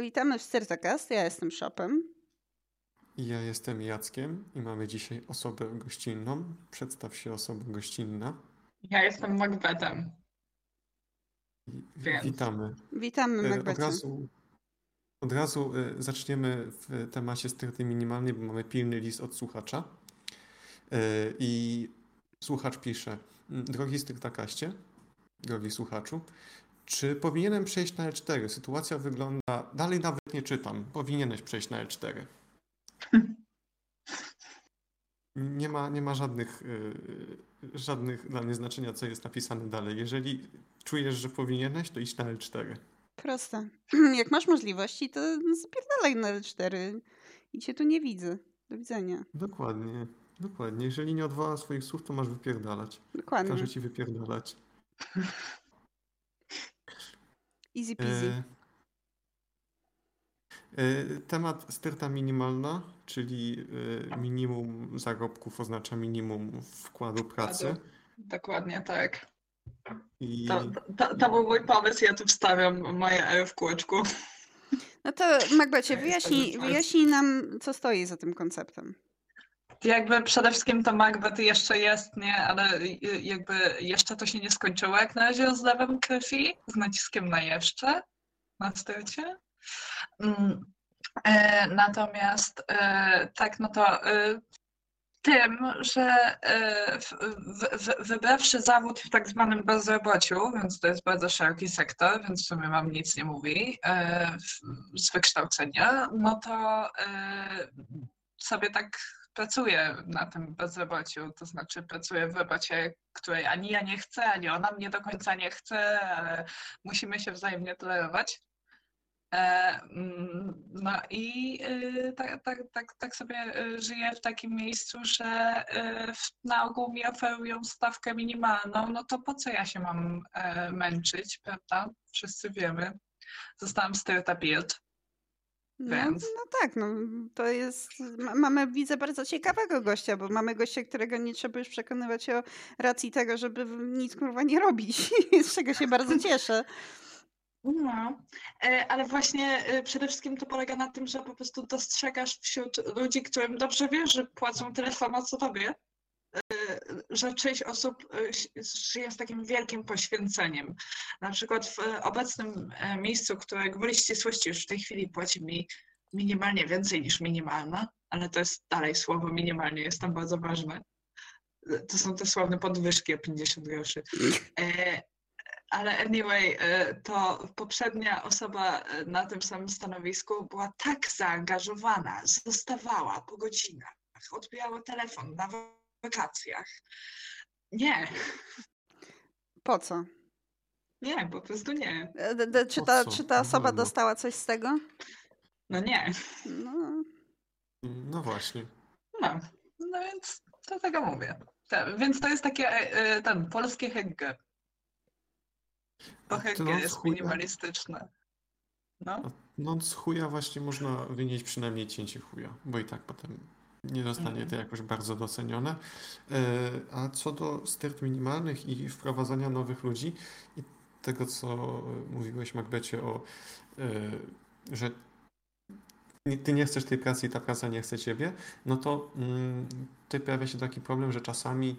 Witamy w Styrtacast. Ja jestem Shopem. Ja jestem Jackiem i mamy dzisiaj osobę gościnną. Przedstaw się osoba gościnna. Ja jestem Macbethem. Więc. Witamy. Witamy e, Macbethie. Od razu, od razu e, zaczniemy w temacie styrty minimalnej, bo mamy pilny list od słuchacza. E, I słuchacz pisze, drogi Styrtakaście, drogi słuchaczu, czy powinienem przejść na L4? Sytuacja wygląda. Dalej nawet nie czytam. Powinieneś przejść na L4. Nie ma, nie ma żadnych, yy, żadnych dla mnie znaczenia, co jest napisane dalej. Jeżeli czujesz, że powinieneś, to idź na L4. Proste. Jak masz możliwości, to zapierdalaj na L4. I cię tu nie widzę. Do widzenia. Dokładnie. Dokładnie. Jeżeli nie odwoła swoich słów, to masz wypierdalać. Dokładnie. Każę ci wypierdalać. Easy peasy. E, e, temat styrta minimalna, czyli e, minimum zarobków oznacza minimum wkładu pracy. Dokładnie tak. I... To, to, to, był mój pomysł, ja tu wstawiam moje E w kółeczku. No to Magbecie, wyjaśnij, wyjaśnij nam, co stoi za tym konceptem. Jakby przede wszystkim to Macbeth jeszcze jest, nie, ale jakby jeszcze to się nie skończyło jak na razie z lewem krwi, z naciskiem na jeszcze na styrcie. Mm, e, natomiast e, tak, no to e, tym, że w, w, wybrawszy zawód w tak zwanym bezrobociu, więc to jest bardzo szeroki sektor, więc w sumie mam nic nie mówi, z wykształcenia, no to sobie tak pracuję na tym bezrobociu, to znaczy pracuję w robocie, której ani ja nie chcę, ani ona mnie do końca nie chce, ale musimy się wzajemnie tolerować. E, mm, no i y, tak, tak, tak, tak sobie y, żyję w takim miejscu, że y, na ogół mi oferują stawkę minimalną, no to po co ja się mam e, męczyć, prawda? Wszyscy wiemy. Zostałam build. No, no tak, no to jest. Mamy, widzę bardzo ciekawego gościa, bo mamy gościa, którego nie trzeba już przekonywać o racji tego, żeby nic kurwa nie robić, z czego się bardzo cieszę. No, e, ale właśnie e, przede wszystkim to polega na tym, że po prostu dostrzegasz wśród ludzi, którym dobrze wiesz, że płacą tyle samo co tobie, że część osób żyje z takim wielkim poświęceniem. Na przykład w obecnym miejscu, które gwoli ścisłości już w tej chwili płaci mi minimalnie więcej niż minimalna, ale to jest dalej słowo minimalnie, jest tam bardzo ważne. To są te sławne podwyżki o 50 groszy. Ale anyway, to poprzednia osoba na tym samym stanowisku była tak zaangażowana, zostawała po godzinach, odbierała telefon na wakacjach. Nie. Po co? Nie, po prostu nie. E, czy ta, czy ta osoba dostała coś z tego? No nie. No, no właśnie. No, no więc to tego mówię. więc to jest takie e, e, ten polskie hegge. Bo hegge jest minimalistyczne. No. No z chuja właśnie można wynieść przynajmniej cięcie chuja, bo i tak potem nie zostanie to mhm. jakoś bardzo docenione. E, a co do stert minimalnych i wprowadzania nowych ludzi i tego, co mówiłeś Macbecie o, e, że ty nie chcesz tej pracy i ta praca nie chce ciebie, no to mm, tutaj pojawia się taki problem, że czasami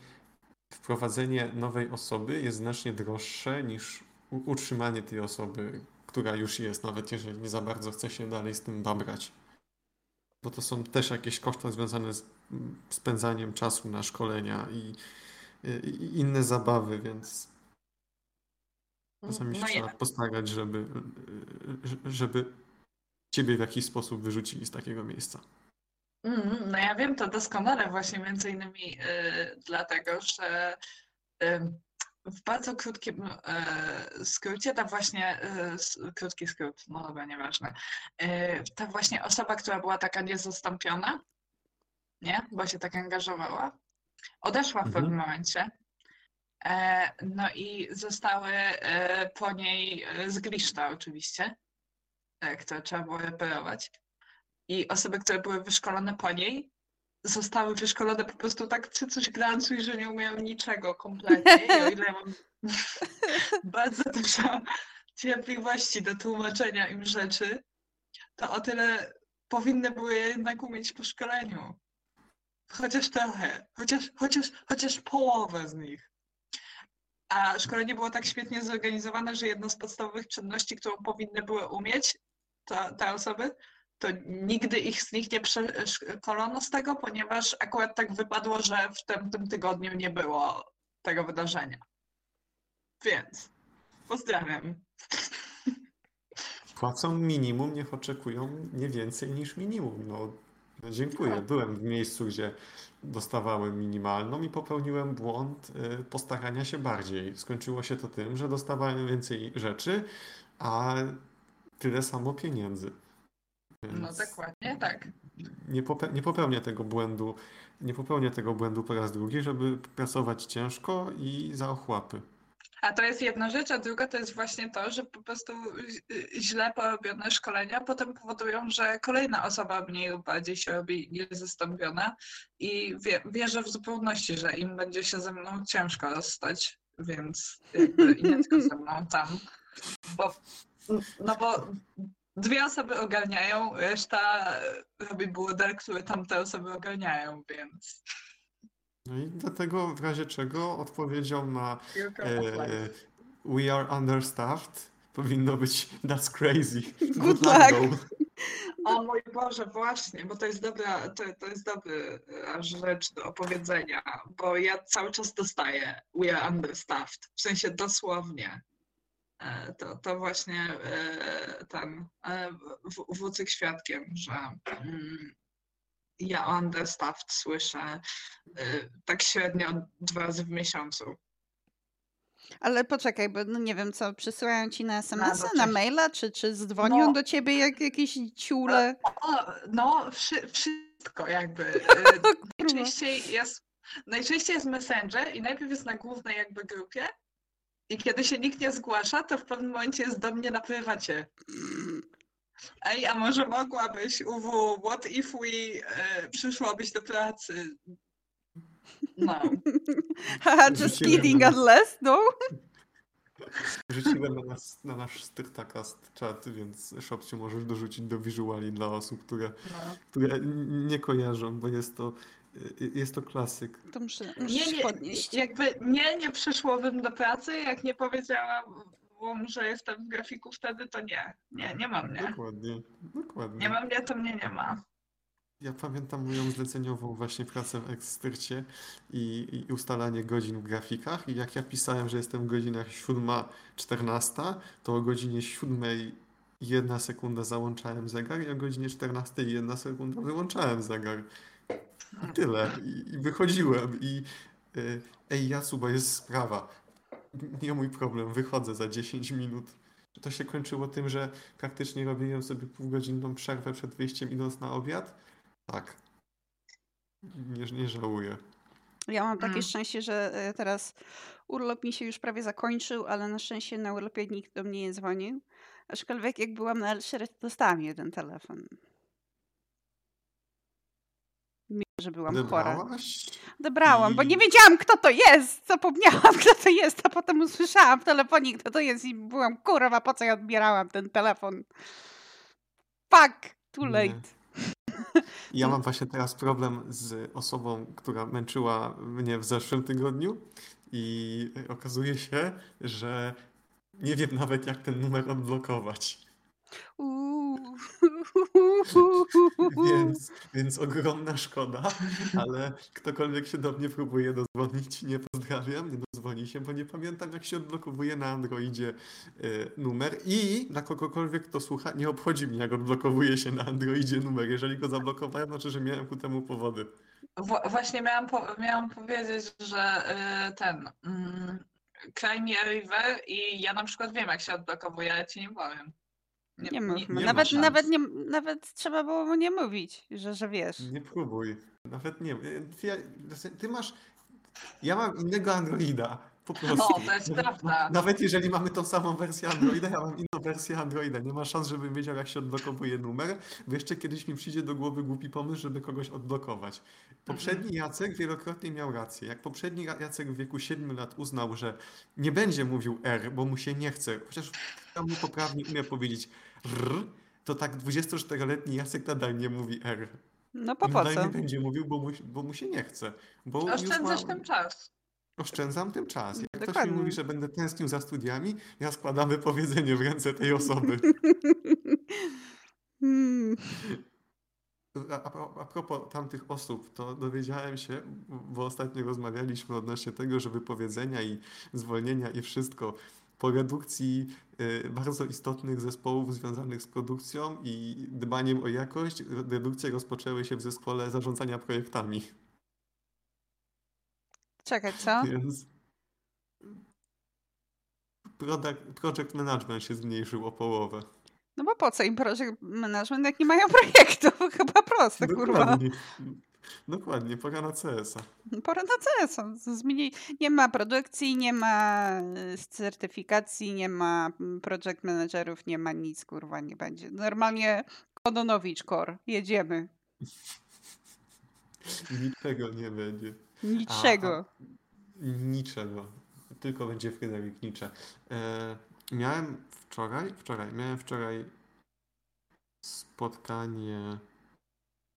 wprowadzenie nowej osoby jest znacznie droższe niż utrzymanie tej osoby, która już jest, nawet jeżeli nie za bardzo chce się dalej z tym babrać bo to są też jakieś koszty związane z spędzaniem czasu na szkolenia i, i inne zabawy, więc czasami się no trzeba ja. postarać, żeby, żeby ciebie w jakiś sposób wyrzucili z takiego miejsca. Mm, no ja wiem to doskonale właśnie między innymi yy, dlatego, że yy, w bardzo krótkim e, skrócie, ta właśnie, e, krótki skrót, no dobra, nieważne, e, ta właśnie osoba, która była taka niezastąpiona, nie, bo się tak angażowała, odeszła w mhm. pewnym momencie, no i zostały po niej zgliszta oczywiście, które trzeba było reperować. I osoby, które były wyszkolone po niej, zostały wyszkolone po prostu tak czy coś glancuj, że nie umieją niczego kompletnie. I o ile mam bardzo dużo cierpliwości do tłumaczenia im rzeczy, to o tyle powinny były jednak umieć po szkoleniu. Chociaż trochę, chociaż, chociaż, chociaż połowę z nich. A szkolenie było tak świetnie zorganizowane, że jedną z podstawowych czynności, którą powinny były umieć to, te osoby, to nigdy ich z nich nie przeszkolono z tego, ponieważ akurat tak wypadło, że w tym, tym tygodniu nie było tego wydarzenia. Więc pozdrawiam. Płacą minimum, niech oczekują nie więcej niż minimum. No, no dziękuję. Tak. Byłem w miejscu, gdzie dostawałem minimalną i popełniłem błąd y, postarania się bardziej. Skończyło się to tym, że dostawałem więcej rzeczy, a tyle samo pieniędzy. No dokładnie tak. nie, pope- nie popełnię tego błędu, nie popełnię tego błędu po raz drugi, żeby pracować ciężko i za ochłapy. A to jest jedna rzecz, a druga to jest właśnie to, że po prostu źle porobione szkolenia potem powodują, że kolejna osoba mniej lub bardziej się robi niezastąpiona i wie, wierzę w zupełności, że im będzie się ze mną ciężko rozstać, więc jakby i nie tylko ze mną tam, bo, no bo dwie osoby ogarniają, reszta robi burdel, który tamte osoby ogarniają, więc... No i dlatego w razie czego odpowiedzią na e. We are understaffed powinno być That's crazy. Good luck. O mój Boże, właśnie, bo to jest dobra, to, to jest dobry e, rzecz do opowiedzenia, bo ja cały czas dostaję we are understaffed, w sensie dosłownie. E, To, to właśnie e, ten e, Wócyk świadkiem, że mm, ja o understaffed słyszę tak średnio dwa razy w miesiącu. Ale poczekaj, bo no nie wiem co, przysyłają ci na SMS-a, na maila, czy, czy dzwonią No. do ciebie jak jakieś ciule? O, no, wszy, wszystko jakby. Najczęściej jest, najczęściej jest Messenger i najpierw jest na głównej jakby grupie i kiedy się nikt nie zgłasza, to w pewnym momencie jest do mnie na prywacie. Ej, a może mogłabyś, UW, what if we e, przyszłabyś do pracy? No. Haha, just kidding, na- unless, no? Rzuciłem na, nas, na nasz Styrtakast czat, więc Szopciu możesz dorzucić do wizuali dla osób, które, no. które n- nie kojarzą, bo jest to, jest to klasyk. To muszę, Nie, muszę nie, podnieść. jakby nie, nie przyszłabym do pracy, jak nie powiedziałam, że jestem w grafiku wtedy, to nie. Nie, nie ma mnie. Dokładnie, dokładnie. Nie ma mnie, to mnie nie ma. Ja pamiętam moją zleceniową właśnie pracę w Ekstyrcie i, i ustalanie godzin w grafikach i jak ja pisałem, że jestem w godzinach 7.14, to o godzinie 7 jedna sekunda załączałem zegar i o godzinie 14 jedna sekunda wyłączałem zegar. I tyle. I, i wychodziłem i y, ej Jacuba, jest sprawa. Nie mój problem, wychodzę za 10 minut. To się kończyło tym, że praktycznie robiłem sobie półgodzinną przerwę przed wyjściem idąc na obiad. Tak. Nie, nie żałuję. Ja mam takie Mm. szczęście, że e, teraz urlop mi się już prawie zakończył, ale na szczęście na urlopie nikt do mnie nie dzwonił. Aczkolwiek jak byłam na Elszerie, to dostałam jeden telefon. Mimo, że byłam chora. Odebrałaś? Odebrałam, bo I- nie wiedziałam, kto to jest. Zapomniałam, kto to jest, a potem usłyszałam w telefonie, kto to jest i byłam, kurwa, po co ja odbierałam ten telefon. Fuck, too Nie. late. Ja mam właśnie teraz problem z osobą, która męczyła mnie w zeszłym tygodniu i okazuje się, że nie wiem nawet jak ten numer odblokować. Uuu. Więc, więc ogromna szkoda, ale ktokolwiek się do mnie próbuje dozwonić, nie pozdrawiam, nie dozwoni się, bo nie pamiętam jak się odblokowuje na Androidzie y, numer i dla kogokolwiek kto słucha, nie obchodzi mnie jak odblokowuje się na Androidzie numer. Jeżeli go zablokowałem, znaczy, że miałem ku temu powody. Wła- właśnie miałam, po, miałam powiedzieć, że y, ten mm, Cry River i ja na przykład wiem, jak się odblokowuje, ale ci nie powiem. Nie mów nie ma Nawet, nawet, nie, nawet trzeba było mu nie mówić, że, że wiesz. Nie próbuj. Nawet nie. Ja, ty masz. Ja mam innego Androida. Po prostu. No, to jest prawda. Nawet jeżeli mamy tą samą wersję Androida, ja mam inną wersję Androida. Nie ma szans, żebym wiedział, jak się odblokowuje numer, bo jeszcze kiedyś mi przyjdzie do głowy głupi pomysł, żeby kogoś odblokować. Poprzedni Jacek wielokrotnie miał rację. Jak poprzedni Jacek w wieku 7 lat uznał, że nie będzie mówił R, bo mu się nie chce, chociaż mu poprawnie umie powiedzieć R, to tak 24-letni Jacek nadal nie mówi R. No po co? nie będzie mówił, bo mu, bo mu się nie chce. Bo Oszczędzasz ma, ten czas. oszczędzam tym czas. Jak ktoś mi Dokładnie. mówi, że będę tęsknił za studiami, ja składam wypowiedzenie w ręce tej osoby. Hmm. A, a, a propos tamtych osób, to dowiedziałem się, bo ostatnio rozmawialiśmy odnośnie tego, że wypowiedzenia i zwolnienia i wszystko po redukcji y, bardzo istotnych zespołów związanych z produkcją i dbaniem o jakość, redukcje rozpoczęły się w zespole zarządzania projektami. Czekaj, co? Więc product, project management się zmniejszył o połowę. No bo po co im project management, jak nie mają projektów? Chyba proste, kurwa. Dokładnie. Pora na CS-a. Pora na CS. Zmieni... Nie ma produkcji, nie ma y, certyfikacji, nie ma mm, project managerów, nie ma nic, kurwa, nie będzie. Normalnie Kononowicz core. Jedziemy. Niczego nie będzie. Niczego. Niczego. Tylko będzie Fryderyk Nietzsche. E, miałem wczoraj, wczoraj, miałem wczoraj spotkanie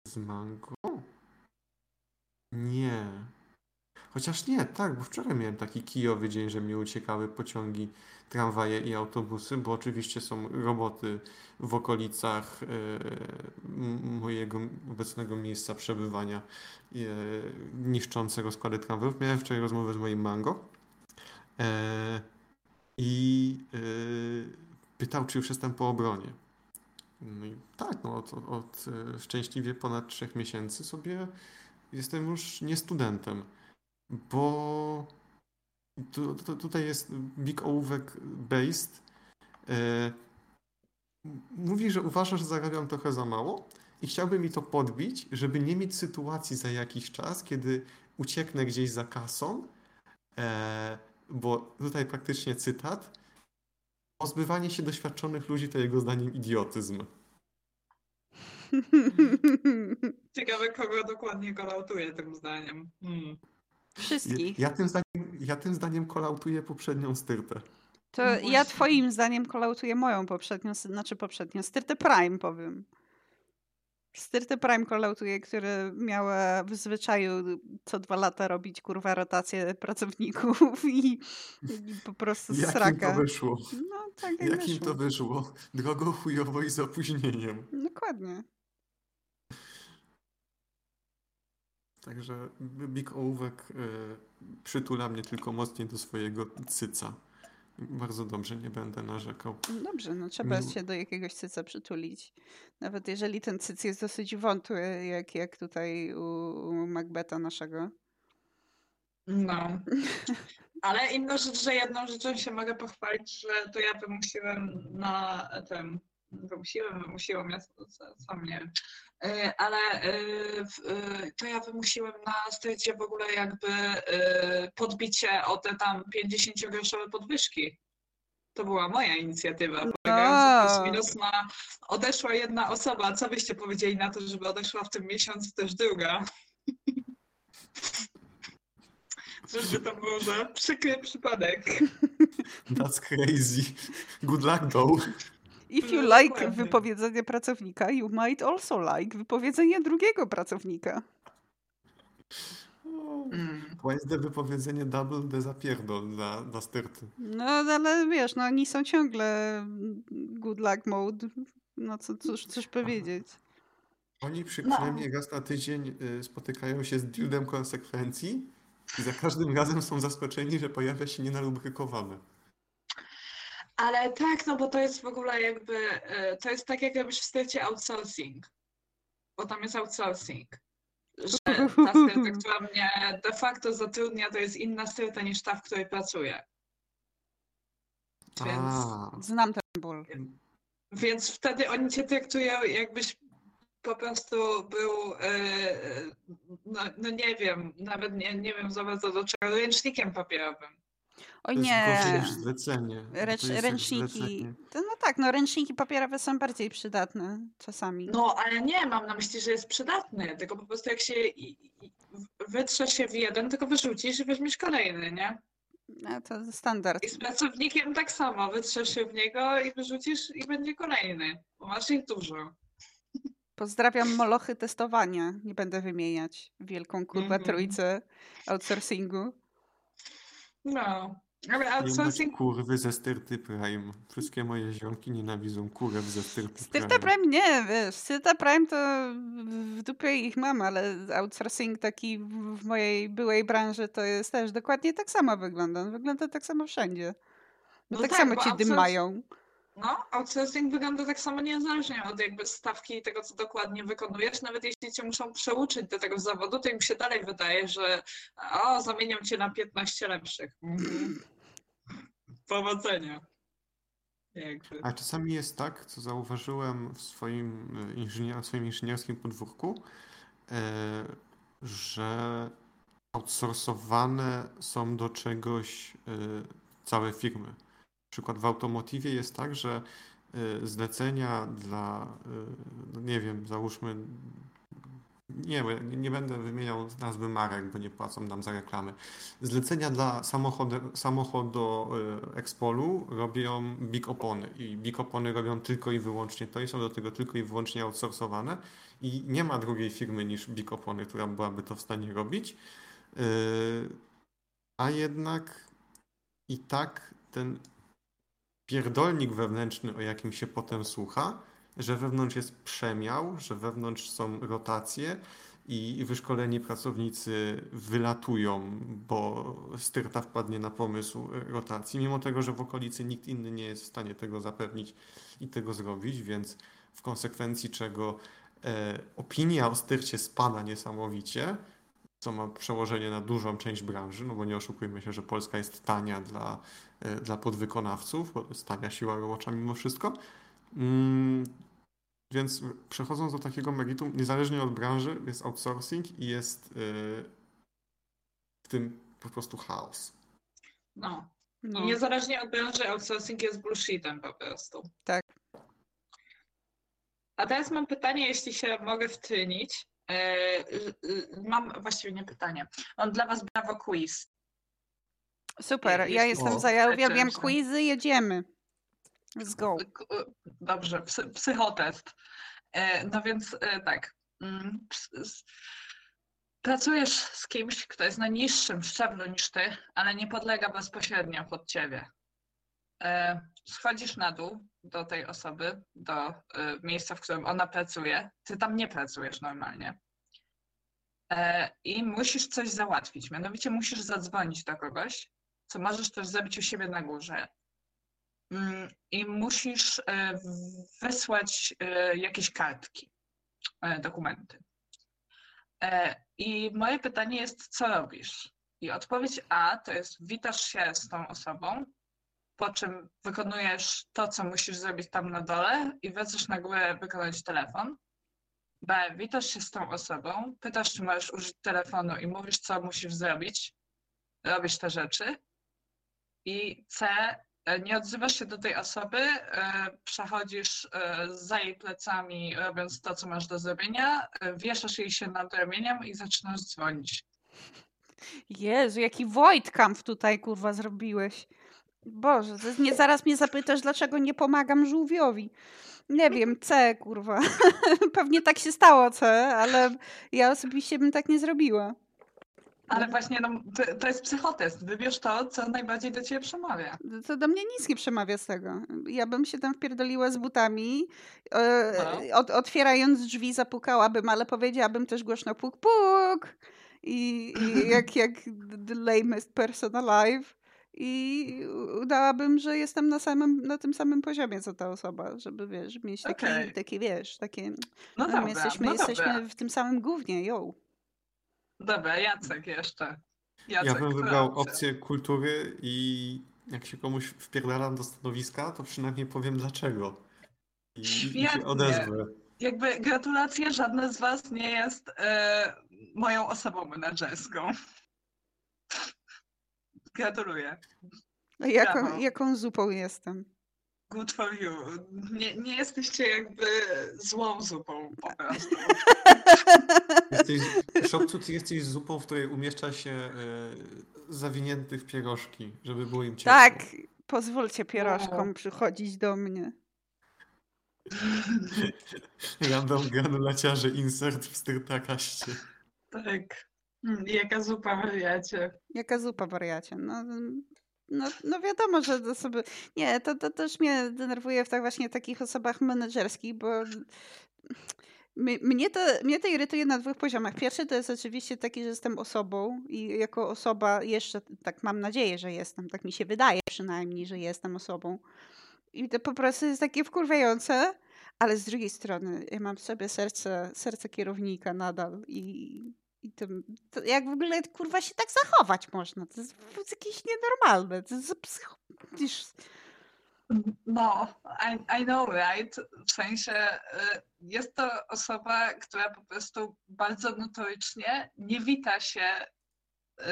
z Mango? Nie. Chociaż nie, tak, bo wczoraj miałem taki kijowy dzień, że mi uciekały pociągi, tramwaje i autobusy, bo oczywiście są roboty w okolicach e, mojego obecnego miejsca przebywania e, niszczące rozkłady tramwajów. Miałem wczoraj rozmowę z moim Mango e, i e, pytał, czy już jestem po obronie. No i tak, no od, od e, szczęśliwie ponad trzech miesięcy sobie jestem już nie studentem, bo tu, tu, tutaj jest Big Ołówek based. E, mówi, że uważa, że zarabiam trochę za mało i chciałby mi to podbić, żeby nie mieć sytuacji za jakiś czas, kiedy ucieknę gdzieś za kasą, e, bo tutaj praktycznie cytat. Pozbywanie się doświadczonych ludzi to jego zdaniem idiotyzm. Ciekawe, kogo dokładnie go lautuje tym zdaniem. Hmm. Wszystkich. Ja tym zdaniem, ja tym zdaniem kolautuję poprzednią styrtę. To No ja twoim zdaniem kolautuję moją poprzednią, znaczy poprzednią, Styrtę Prime powiem. Styrtę Prime kolautuję, które miała w zwyczaju co dwa lata robić kurwa rotację pracowników i, i po prostu Jak im to sraka. wyszło? No tak jak Jak im wyszło. to wyszło? Drogo chujowo i z opóźnieniem. Dokładnie. Także Big Ołówek y, przytula mnie tylko mocniej do swojego cyca. Bardzo dobrze, nie będę narzekał. Dobrze, no trzeba Miło. się do jakiegoś cyca przytulić. Nawet jeżeli ten cyc jest dosyć wątły, jak, jak tutaj u, u Macbeta naszego. No. Ale inna rzecz, że jedną rzeczą się mogę pochwalić, że to ja wymusiłem na tym, wymusiłem, wymusiłem, ja sam- nie wiem, ale w- e, to ja wymusiłem na strycie w ogóle jakby e, podbicie o te tam 50-groszowe podwyżki. To była moja inicjatywa, polegająca plus minus na odeszła jedna osoba. Co byście powiedzieli na to, żeby odeszła w tym miesiącu też druga? Żeby to był za przykry przypadek. That's crazy. Good luck though. If you No, like dokładnie. wypowiedzenie pracownika, you might also like wypowiedzenie drugiego pracownika. Mm. Wednesday wypowiedzenie double de zapierdol dla, dla styrty. No ale wiesz, no oni są ciągle good luck mode. No co, cóż, cóż powiedzieć. Oni przy, No. przynajmniej raz na tydzień y, spotykają się z dildem konsekwencji i za każdym razem są zaskoczeni, że pojawia się nienalubrykowane. Ale tak, no bo to jest w ogóle jakby, e, to jest tak jak jakbyś w styrcie outsourcing, bo tam jest outsourcing. Że ta styrta, która mnie de facto zatrudnia, to jest inna styrta niż ta, w której pracuję. Więc, A, Znam ten ból. więc wtedy oni cię traktują jakbyś po prostu był, e, no, no nie wiem, nawet nie, nie wiem za bardzo do czego, ręcznikiem papierowym. O to jest gorzej nie. zlecenie. To Ręcz, ręczniki. zlecenie. To, no tak, no ręczniki papierowe są bardziej przydatne czasami. No, ale nie, mam na myśli, że jest przydatny, tylko po prostu jak się wytrze się w jeden, tylko wyrzucisz i weźmiesz kolejny, nie? No, to standard. I z pracownikiem tak samo. Wytrzesz się w niego i wyrzucisz i będzie kolejny. Bo masz ich dużo. Pozdrawiam molochy testowania. Nie będę wymieniać. Wielką kurwa Mhm. trójcę outsourcingu. No. Ale outsourcing kurwy ze Styrty Prime. Wszystkie moje ziomki nienawidzą kurew ze Styrty Styrta Prime. Prime nie, wiesz, Styrta Prime to w dupie ich mam, ale outsourcing taki w mojej byłej branży to jest też dokładnie tak samo wygląda. On Wygląda tak samo wszędzie. No No tak tak, samo ci outsourc- dymają. No, outsourcing wygląda tak samo niezależnie od jakby stawki i tego, co dokładnie wykonujesz. Nawet jeśli cię muszą przeuczyć do tego zawodu, to im się dalej wydaje, że o, zamieniam cię na 15 lepszych. Powodzenia. Jakby. A czasami jest tak, co zauważyłem w swoim, e, inżynier, w swoim inżynierskim podwórku, e, że outsourcowane są do czegoś e, całe firmy. Przykład w automotywie jest tak, że e, zlecenia dla, e, no nie wiem, załóżmy, nie, nie będę wymieniał nazwy marek, bo nie płacą nam za reklamy. Zlecenia dla samochodu, samochodu e, Expolu robią Big Opony i Big Opony robią tylko i wyłącznie to i są do tego tylko i wyłącznie outsourcowane i nie ma drugiej firmy niż Big Opony, która byłaby to w stanie robić. A jednak i tak ten pierdolnik wewnętrzny, o jakim się potem słucha, że wewnątrz jest przemiał, że wewnątrz są rotacje i wyszkoleni pracownicy wylatują, bo styrta wpadnie na pomysł rotacji, mimo tego, że w okolicy nikt inny nie jest w stanie tego zapewnić i tego zrobić, więc w konsekwencji czego e, opinia o styrcie spada niesamowicie, co ma przełożenie na dużą część branży, no bo nie oszukujmy się, że Polska jest tania dla, dla podwykonawców, bo tania siła robocza mimo wszystko. Mm, więc przechodząc do takiego meritum, niezależnie od branży, jest outsourcing i jest yy, w tym po prostu chaos. No. No. Niezależnie od branży, outsourcing jest bullshitem po prostu. Tak. A teraz mam pytanie, jeśli się mogę wtrynić. Y, y, Mam właściwie nie pytanie. Mam dla Was brawo quiz. Super, ja Jest- jestem za, ja uwielbiam quizy, jedziemy. Let's go. K- y, Dobrze, psy, psychotest. E, No więc e, tak. mm, Pracujesz z kimś, kto jest na niższym szczeblu niż ty, ale nie podlega bezpośrednio pod ciebie. E, Schodzisz na dół do tej osoby, do miejsca, w którym ona pracuje. Ty tam nie pracujesz normalnie. I musisz coś załatwić. Mianowicie musisz zadzwonić do kogoś, co możesz też zrobić u siebie na górze. Mm, I musisz e, wysłać e, jakieś kartki, e, dokumenty. I moje pytanie jest, co robisz? I odpowiedź A to jest witasz się z tą osobą, po czym wykonujesz to, co musisz zrobić tam na dole i wracasz na górę wykonać telefon. B. Witasz się z tą osobą, pytasz, czy możesz użyć telefonu i mówisz, co musisz zrobić. Robisz te rzeczy. I C. e, Nie odzywasz się do tej osoby, e, przechodzisz e, za jej plecami, robiąc to, co masz do zrobienia, wieszasz jej się nad ramieniem i zaczynasz dzwonić. Jezu, jaki Wojtkamp tutaj kurwa zrobiłeś. Boże, nie, zaraz mnie zapytasz, dlaczego nie pomagam żółwiowi. Nie wiem, C, kurwa. Pewnie tak się stało, C, ale ja osobiście bym tak nie zrobiła. Ale właśnie no, to, to jest psychotest. Wybierz to, co najbardziej do ciebie przemawia. To do mnie nic nie przemawia z tego. Ja bym się tam wpierdoliła z butami, e, No. od, otwierając drzwi zapukałabym, ale powiedziałabym też głośno puk puk i, i jak, jak the lamest person alive i udałabym, że jestem na, samym, na tym samym poziomie co ta osoba, żeby wiesz, mieć taki, Okej. taki wiesz, takie No no, dobra, my jesteśmy, no jesteśmy w tym samym gównie, yo. Dobra, Jacek jeszcze. Jacek, Ja bym wybrał opcję kultury i jak się komuś wpierdalam do stanowiska, to przynajmniej powiem dlaczego. I, i się Świetnie. odezwę. Jakby gratulacje, żadne z was nie jest e, moją osobą menedżerską. Gratuluję. Jaką, jaką zupą jestem? Good for you. Nie, nie jesteście jakby złą zupą po prostu. Jesteś, Szopcu, ty jesteś zupą, w której umieszcza się e, zawiniętych pierożki, żeby było im ciepło. Tak, pozwólcie pierożkom przychodzić do mnie. Random granulaciarze insert w styrtakaście. Tak. Mm, Jaka zupa wariacie. Jaka zupa wariacie. No, no, no wiadomo, że to sobie... Nie, to, to też mnie denerwuje w tak właśnie takich osobach menedżerskich, bo mnie to, mnie to irytuje na dwóch poziomach. Pierwszy to jest oczywiście taki, że jestem osobą i jako osoba jeszcze, tak mam nadzieję, że jestem, tak mi się wydaje przynajmniej, że jestem osobą. I to po prostu jest takie wkurwiające, ale z drugiej strony ja mam w sobie serce, serce kierownika nadal i, i to, to jak w ogóle kurwa się tak zachować można? To jest, to jest jakieś nienormalne. To jest psycho... No, I, I know, right? W sensie y, jest to osoba, która po prostu bardzo notorycznie nie wita się y,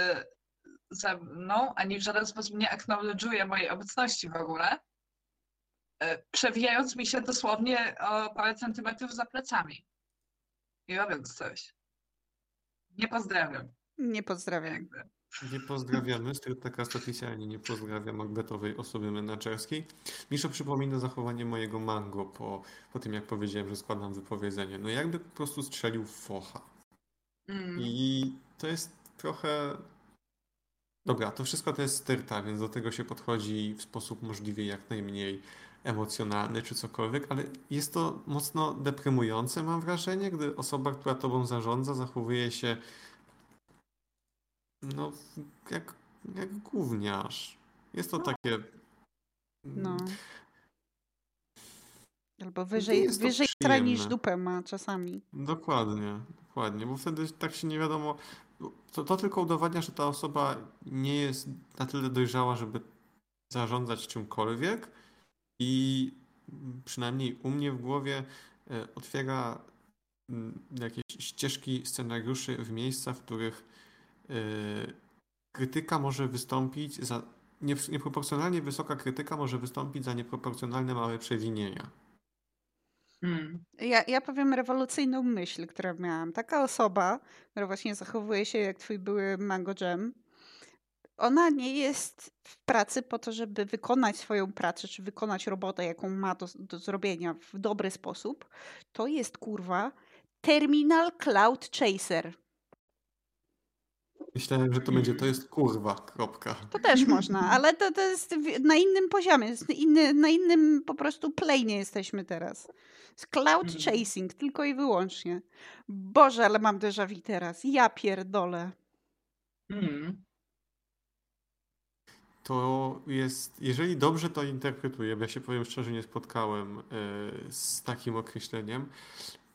ze mną, ani w żaden sposób nie acknowledge'uje mojej obecności w ogóle, y, przewijając mi się dosłownie o parę centymetrów za plecami i robiąc coś. Nie pozdrawiam. Nie pozdrawiam. Jakby. Nie pozdrawiamy, styrtakast oficjalnie nie pozdrawia Macbethowej osoby menedżerskiej. Miszo przypomina zachowanie mojego mango po, po tym, jak powiedziałem, że składam wypowiedzenie. No jakby po prostu strzelił w focha. Mm. I to jest trochę. Dobra, to wszystko to jest styrta, więc do tego się podchodzi w sposób możliwie jak najmniej emocjonalny czy cokolwiek, ale jest to mocno deprymujące, mam wrażenie, gdy osoba, która tobą zarządza, zachowuje się no, jak, jak gówniarz. Jest to takie. No. Albo wyżej, wyżej sra niż dupę ma czasami. Dokładnie, dokładnie, bo wtedy tak się nie wiadomo. To, to tylko udowadnia, że ta osoba nie jest na tyle dojrzała, żeby zarządzać czymkolwiek i przynajmniej u mnie w głowie e, otwiera mm, jakieś ścieżki scenariuszy w miejsca, w których e, krytyka może wystąpić za nie- nieproporcjonalnie wysoka krytyka może wystąpić za nieproporcjonalne małe przewinienia. Mm. Ja, ja powiem rewolucyjną myśl, którą miałam. Taka osoba, która właśnie zachowuje się jak twój były Mango Jam, ona nie jest w pracy po to, żeby wykonać swoją pracę, czy wykonać robotę, jaką ma do, do zrobienia w dobry sposób. To jest kurwa Terminal Cloud Chaser. Myślałem, że to będzie to jest kurwa, kropka. To też można, ale to, to jest na innym poziomie, jest inny, na innym po prostu plane jesteśmy teraz. Cloud Mhm. chasing, tylko i wyłącznie. Boże, ale mam déjà vu teraz. Ja pierdolę. Mm. To jest, jeżeli dobrze to interpretuję, bo ja się powiem szczerze, nie spotkałem e, z takim określeniem,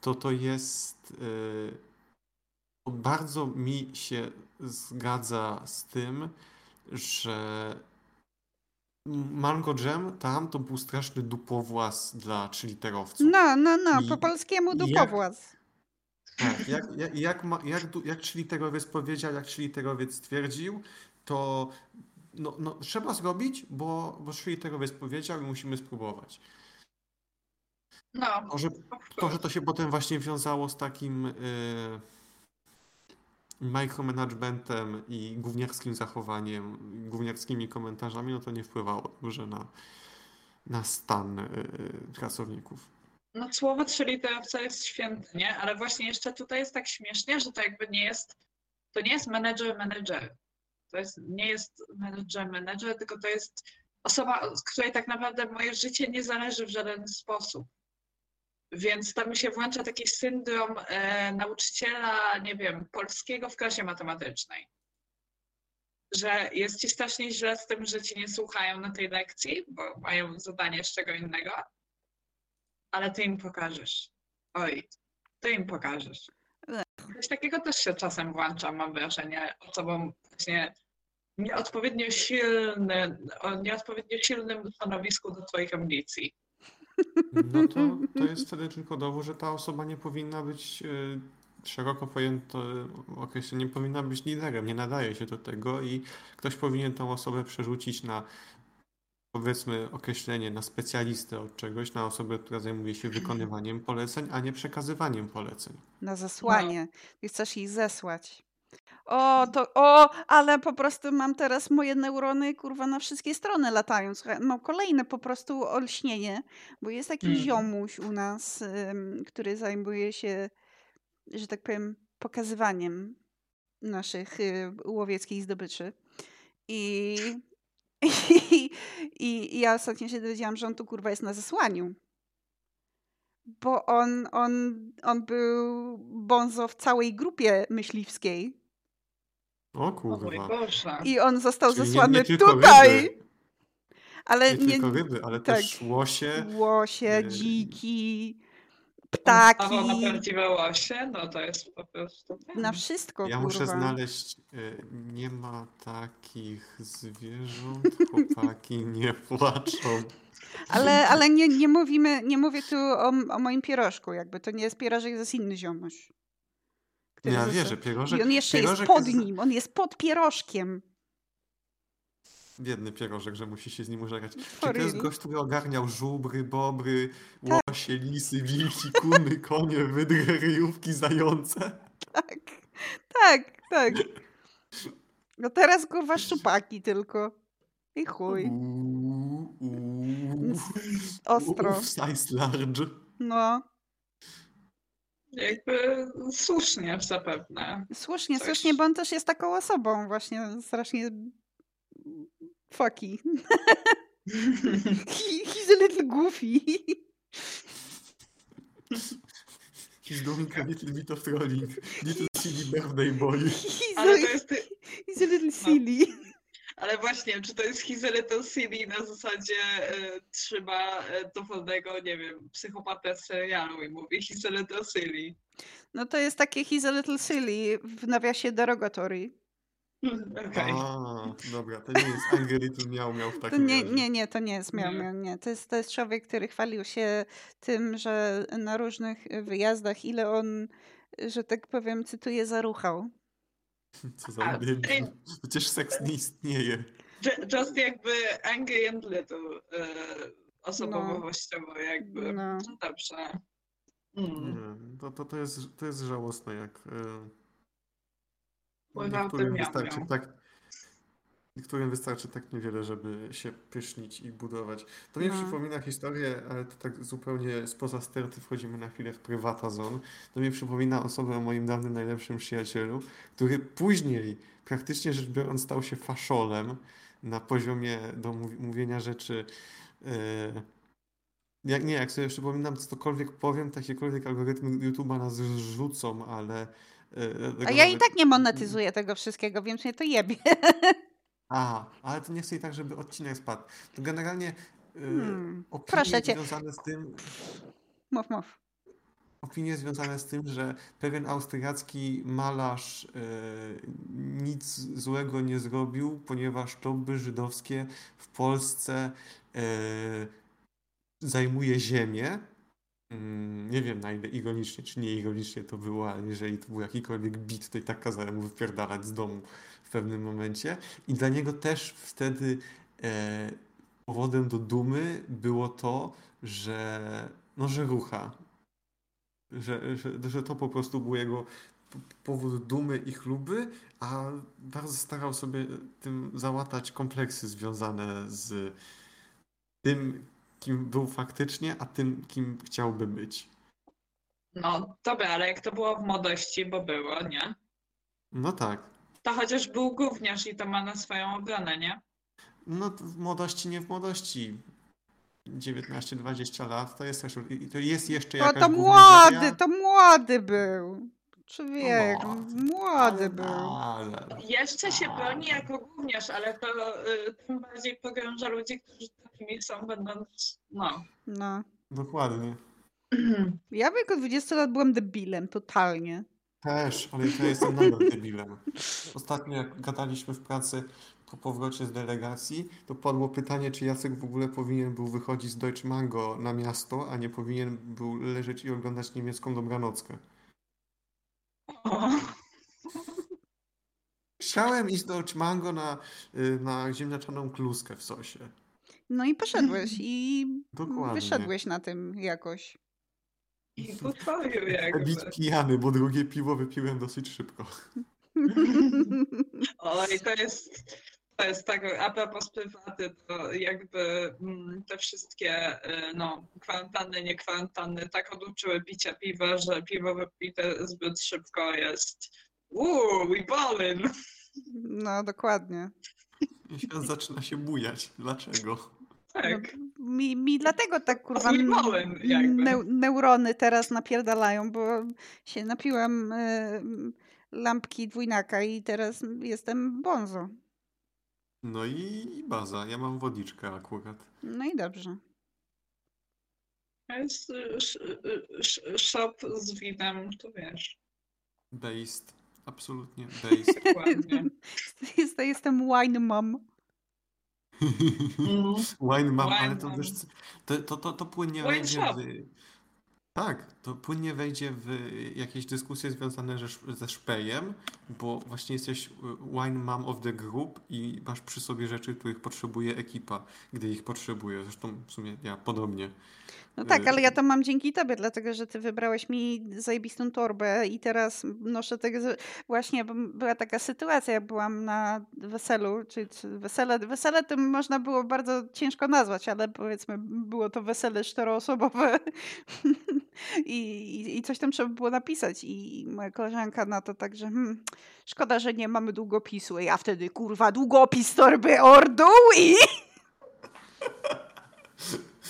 to to jest e, bardzo mi się zgadza z tym, że Mango Jam tam to był straszny dupowłas dla trzyliterowców. No, no, no, I po polskiemu jak- dupowłas. Tak, jak, jak, jak, ma, jak, du- jak trzyliterowiec powiedział, jak trzyliterowiec stwierdził, to no, no, trzeba zrobić, bo, bo trzyliterowiec powiedział i musimy spróbować. No, To, że, to, że to się potem właśnie wiązało z takim y, micromanagementem i gówniarskim zachowaniem, gówniarskimi komentarzami, no to nie wpływało dobrze na, na stan y, pracowników. No słowo trzyliterowca jest święte, nie? Ale właśnie jeszcze tutaj jest tak śmiesznie, że to jakby nie jest, to nie jest menedżer menedżer. To jest, nie jest menedżer menedżer, tylko to jest osoba, od której tak naprawdę moje życie nie zależy w żaden sposób. Więc tam mi się włącza taki syndrom e, nauczyciela, nie wiem, polskiego w klasie matematycznej. Że jest ci strasznie źle z tym, że ci nie słuchają na tej lekcji, bo mają zadanie z czego innego ale ty im pokażesz. Oj, ty im pokażesz. Coś takiego też się czasem włącza, mam wrażenie, osobom właśnie nieodpowiednio silny, o nieodpowiednio silnym stanowisku do twoich ambicji. No to, to jest wtedy tylko dowód, że ta osoba nie powinna być y, szeroko pojęte określenie, nie powinna być liderem, nie nadaje się do tego i ktoś powinien tą osobę przerzucić na powiedzmy określenie na specjalistę od czegoś, na osobę, która zajmuje się wykonywaniem poleceń, a nie przekazywaniem poleceń. Na zesłanie. I chcesz ich zesłać. O, to, o, ale po prostu mam teraz moje neurony, kurwa, na wszystkie strony latają. Słuchaj, mam kolejne po prostu olśnienie, bo jest taki Mm. ziomuś u nas, który zajmuje się, że tak powiem, pokazywaniem naszych y, łowieckich zdobyczy. I, i, i ja ostatnio się dowiedziałam, że on tu kurwa jest na zesłaniu. Bo on, on, on był bonzo w całej grupie myśliwskiej. O kurwa. I on został Czyli nie- zesłany nie tylko tutaj. ryby. Ale Nie nie, tylko ryby, ale tak. też łosie. łosie, e, dziki, Ptaki. na prawdziwe łosie, no to jest po prostu... Na wszystko, Ja kurwa. muszę znaleźć. y, Nie ma takich zwierząt. Chłopaki nie płaczą. Ale, ale nie, nie mówimy, nie mówię tu o, o moim pierożku, jakby to nie jest pierożek, to jest inny ziomuś. który Ja został- wierzę, pierożek. I on jeszcze jest pierożek pod nim, on jest pod pierożkiem. Biedny pierożek, że musi się z nim użerać. Czy For to jest gość, który ogarniał żubry, bobry, Tak. łosie, lisy, wilki, kuny, konie, wydry, ryjówki, zające? Tak, tak, tak. No teraz kurwa szczupaki tylko. I chuj. Ostro. Size large. No. Jakby słusznie zapewne. Słusznie, Coś- słusznie, bo on też jest taką osobą właśnie strasznie fucky. He, he's a little goofy. He's doing a little bit of trolling. Little silly birthday boy. He's, Ale a, to jest... he's a little silly. Ale właśnie, czy to jest He's a little silly na zasadzie e, trzyma e, dowolnego, nie wiem, psychopatę z serialu i mówi He's a little silly. No to jest takie he's a little silly w nawiasie derogatory. Okej. A, dobra, to nie jest Little Miał Miał w To takim nie, razie. nie, nie, to nie jest miał, Nie. miał, nie. To jest, to jest człowiek, który chwalił się tym, że na różnych wyjazdach, ile on, że tak powiem, cytuję, zaruchał. Co za A, debil. ej. Przecież seks nie istnieje. Ju- Just jakby Angry and Little e, osobowościowo jakby. No. No. Dobrze. Mm. Nie, to, to, to, jest, to jest żałosne, jak e, niektórym tym miał, wystarczy tak niektórym wystarczy tak niewiele, żeby się pysznić i budować. To mnie No. przypomina historię, ale to tak zupełnie spoza sterty wchodzimy na chwilę w prywata zone. To mnie przypomina osobę o moim dawnym najlepszym przyjacielu, który później, praktycznie rzecz biorąc, stał się faszolem na poziomie do mów- mówienia rzeczy e, jak nie, jak sobie przypominam, cokolwiek powiem, takiekolwiek algorytmy YouTube'a nas rzucą, ale... e, A tego ja i tak nie monetyzuję tego wszystkiego, więc mnie to jebie. A, ale to nie chcę i tak, żeby odcinek spadł. To generalnie e, Hmm, opinie związane z tym, Mów, mów. opinie związane z tym, że pewien austriacki malarz e, nic złego nie zrobił, ponieważ lobby żydowskie w Polsce e, zajmuje ziemię. Mm, Nie wiem na ile ironicznie czy nie ironicznie to było, ale jeżeli to był jakikolwiek bit, to i tak kazałem mu wypierdalać z domu w pewnym momencie. I dla niego też wtedy e, powodem do dumy było to, że no, że rucha. Że, że, że to po prostu był jego powód dumy i chluby, a bardzo starał sobie tym załatać kompleksy związane z tym, kim był faktycznie, a tym, kim chciałby być. No dobra, ale jak to było w młodości, bo było, nie? No tak. To chociaż był gówniarz i to ma na swoją obronę, nie? No to w młodości, nie w młodości. 19-20 lat to jest też, i to jest jeszcze To, jakaś to gówniarzeria, młody, to młody był. Człowiek, Młody. młody ale- był. Ale, Jeszcze się broni jako gówniarz, ale to y, tym bardziej pogrąża ludzi, którzy takimi są, będąc, no. No. dokładnie. Ja w wieku 20 lat byłem debilem, totalnie. Też, ale ja jestem nadal debilem. Ostatnio jak gadaliśmy w pracy po powrocie z delegacji, to padło pytanie, czy Jacek w ogóle powinien był wychodzić z Deutsche Mango na miasto, a nie powinien był leżeć i oglądać niemiecką dobranockę. O, Chciałem iść do Mango na, y, na ziemniaczaną kluskę w sosie. No i poszedłeś i Dokładnie. wyszedłeś na tym jakoś. I pochwalił jakby. Bit pijany, bo drugie piwo wypiłem dosyć szybko. Oj, to jest, jest tak, a propos prywaty, to jakby mm, te wszystkie y, no, kwarantanny, nie kwarantanny tak oduczyły picia piwa, że piwo wypite zbyt szybko jest uuu, we ballin. No, dokładnie. I świat zaczyna się bujać. Dlaczego? Tak. No, mi, mi dlatego tak kurwa jakby. neu, neurony teraz napierdalają, bo się napiłam y, lampki dwójnaka i teraz jestem bonzo. No i baza. Ja mam wodniczkę akurat. No i dobrze. To jest y, y, shop z winem, to wiesz, Based. Absolutnie based. dokładnie. Jest, jestem wine mom. Mm. Wine mam, ale Wine to mam. wiesz, to, to, to, to płynnie Wine shop. w... Tak, to płynnie wejdzie w jakieś dyskusje związane ze, ze szpejem, bo właśnie jesteś y, wine mom of the group i masz przy sobie rzeczy, których potrzebuje ekipa, gdy ich potrzebuje. Zresztą w sumie ja podobnie. No tak, Y, ale ja to mam dzięki tobie, dlatego że ty wybrałeś mi zajebistą torbę i teraz noszę tego. Właśnie była taka sytuacja, ja byłam na weselu, czy, czy wesele, wesele to można było bardzo ciężko nazwać, ale powiedzmy było to wesele czteroosobowe I, i, i coś tam trzeba było napisać i moja koleżanka na to tak, że hmm, szkoda, że nie mamy długopisu, a ja wtedy kurwa długopis torby ordu i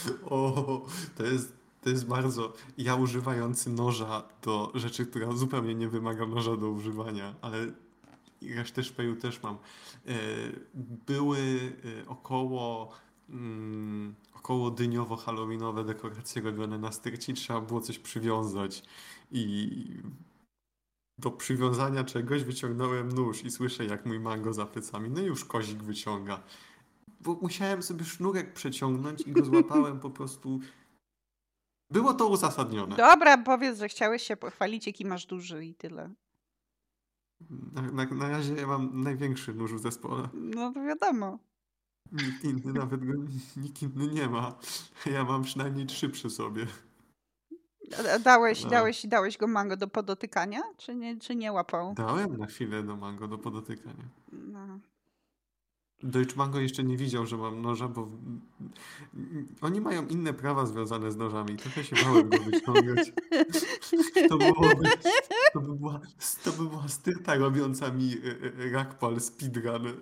O, to jest, to jest bardzo. Ja używający noża do rzeczy, która zupełnie nie wymaga noża do używania, ale resztę szpeju też mam. E, Były e, około. mm, Około dyniowo-halloweenowe dekoracje robione na styrci, trzeba było coś przywiązać. I do przywiązania czegoś wyciągnąłem nóż i słyszę, jak mój mango za plecami. No już kozik wyciąga. Bo musiałem sobie sznurek przeciągnąć i go złapałem po prostu. Było to uzasadnione. Dobra, powiedz, że chciałeś się pochwalić, jaki masz duży i tyle. Na, na, na razie ja mam największy nóż w zespole. No to wiadomo. Nikt inny nawet go nikt inny nie ma. Ja mam przynajmniej trzy przy sobie. Dałeś, No. dałeś, dałeś go mango do podotykania, czy nie, czy nie łapał? Dałem na chwilę do mango do podotykania. No. Deutsch Mango jeszcze nie widział, że mam noża, bo oni mają inne prawa związane z nożami. Trochę się bałem go wyciągać. To, byłoby, to, by była, to by była styrta robiąca mi e, e, rakpal speedrun.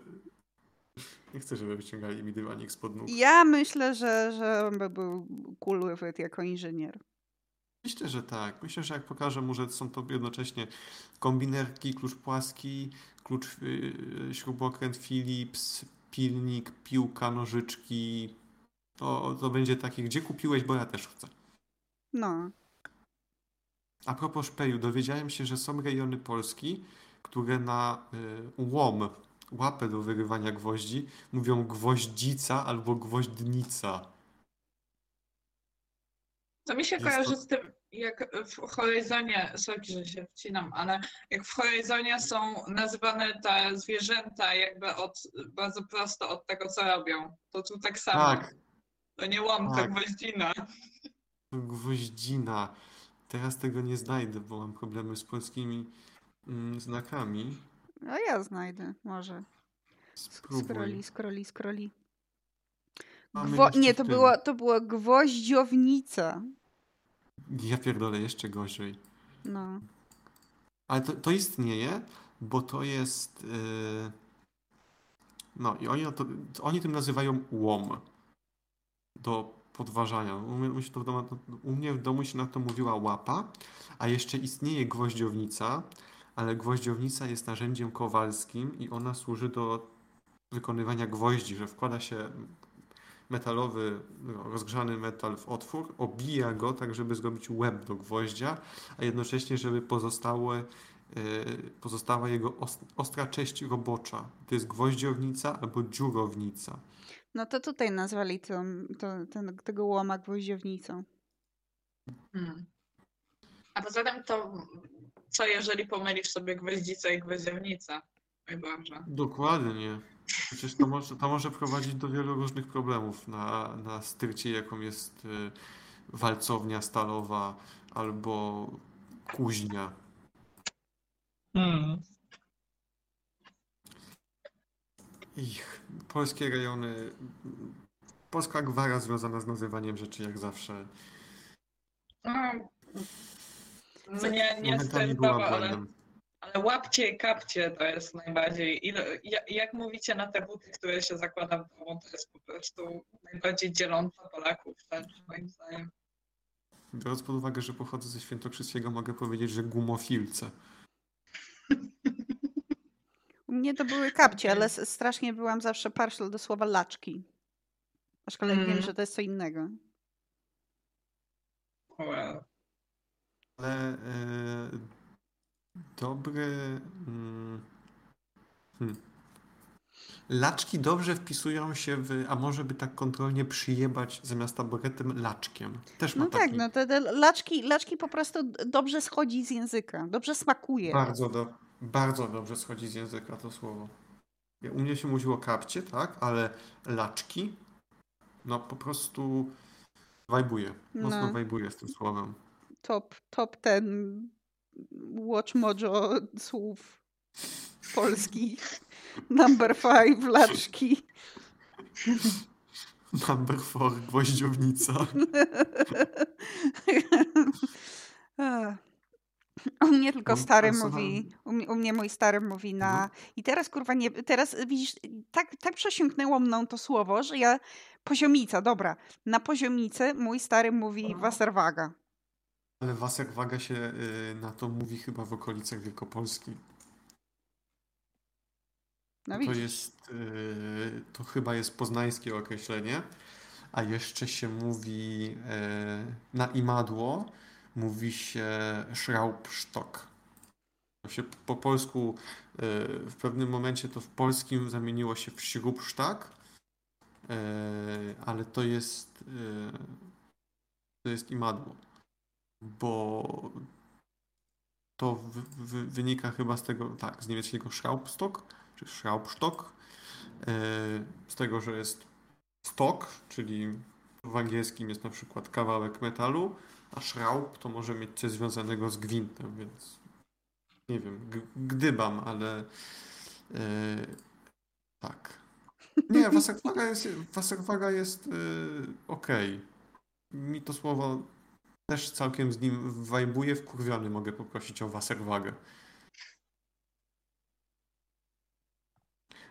Nie chcę, żeby wyciągali mi dywanik spod nóg. Ja myślę, że, że on by był cool jako inżynier. Myślę, że tak. Myślę, że jak pokażę mu, że są to jednocześnie kombinerki, klucz płaski, klucz yy, śrubokręt Philips, pilnik, piłka, nożyczki. To, to będzie takie, gdzie kupiłeś, bo ja też chcę. No. A propos szpeju, dowiedziałem się, że są rejony Polski, które na y, łom, łapę do wyrywania gwoździ, mówią gwoździca albo gwoźdnica. To mi się Jest kojarzy to- z tym, jak w Horizonie, sorry, że się wcinam, ale jak w Horizonie są nazywane te zwierzęta jakby od, bardzo prosto od tego, co robią. To tu tak samo. Tak, To nie łom, to Tak. gwoździna. gwoździna. Teraz tego nie znajdę, bo mam problemy z polskimi mm, znakami. No ja znajdę, może. Spróbuj. Scrolli, scrolli, scrolli. Gwo- nie, to było, to było gwoździownica. Ja pierdolę jeszcze gorzej. No. Ale to, to istnieje, bo to jest. Yy... No i oni, to, oni tym nazywają łom do podważania. U mnie, to w domu, u mnie w domu się na to mówiła łapa, a jeszcze istnieje gwoździownica, ale gwoździownica jest narzędziem kowalskim i ona służy do wykonywania gwoździ, że wkłada się metalowy, no, rozgrzany metal w otwór, obija go tak, żeby zrobić łeb do gwoździa, a jednocześnie, żeby pozostałe, yy, pozostała jego os- ostra część robocza. To jest gwoździownica albo dziurownica. No to tutaj nazwali to, to, ten, tego łoma gwoździownicą. Hmm. A poza tym to, co jeżeli pomylisz sobie gwoździcę i gwoździownicę? Dokładnie. Przecież to może, to może prowadzić do wielu różnych problemów na, na styrcie, jaką jest y, walcownia stalowa albo kuźnia. Hmm. Ich, polskie rejony, polska gwara związana z nazywaniem rzeczy jak zawsze. No, mnie nie była ale. Ale łapcie i kapcie to jest najbardziej. Ile, jak, mówicie na te buty, które się zakłada w domu, to jest po prostu najbardziej dzieląca Polaków, tak, moim zdaniem. Biorąc pod uwagę, że pochodzę ze Świętokrzyskiego, mogę powiedzieć, że gumofilce. U mnie to były kapcie, ale strasznie byłam zawsze partial do słowa laczki. Aczkolwiek wiem, Mm. że to jest co innego. Well. Ale e, dobry. Mm, hmm. Laczki dobrze wpisują się w, a może by tak kontrolnie przyjebać zamiast taboretem laczkiem. Też ma No tak, taki no te, te laczki, laczki po prostu dobrze schodzi z języka, dobrze smakuje. bardzo, do, bardzo dobrze schodzi z języka to słowo. U mnie się mówiło kapcie, tak, ale laczki, no po prostu wajbuje. Mocno No. wajbuje z tym słowem. Top, top ten Watch Mojo słów polskich. Number five, laczki. Number four, gwoździownica. U mnie tylko No, stary mówi, u mnie, mój stary mówi na... No. I teraz kurwa nie, teraz widzisz, tak, tak przesiąknęło mną to słowo, że ja, poziomica, dobra, na poziomicę mój stary mówi Wasserwaga. Ale Wasserwaga się y, na to mówi chyba w okolicach Wielkopolski. No To jest, y, to chyba jest poznańskie określenie, a jeszcze się mówi y, na imadło mówi się Schraubstock. To się po polsku w pewnym momencie to w polskim zamieniło się w Śrubsztak, ale to jest to jest imadło, bo to w, w, wynika chyba z tego, tak, z niemieckiego Schraubstock, czy Schraubstock, e, z tego, że jest stok, czyli w angielskim jest na przykład kawałek metalu, a Schraub to może mieć coś związanego z gwintem, więc nie wiem, gdybam, ale e, tak. Nie, Wasserwaga jest, Wasserwaga jest ok. Mi to słowo też całkiem z nim wajbuje. Wkurwiony mogę poprosić o Wasserwagę.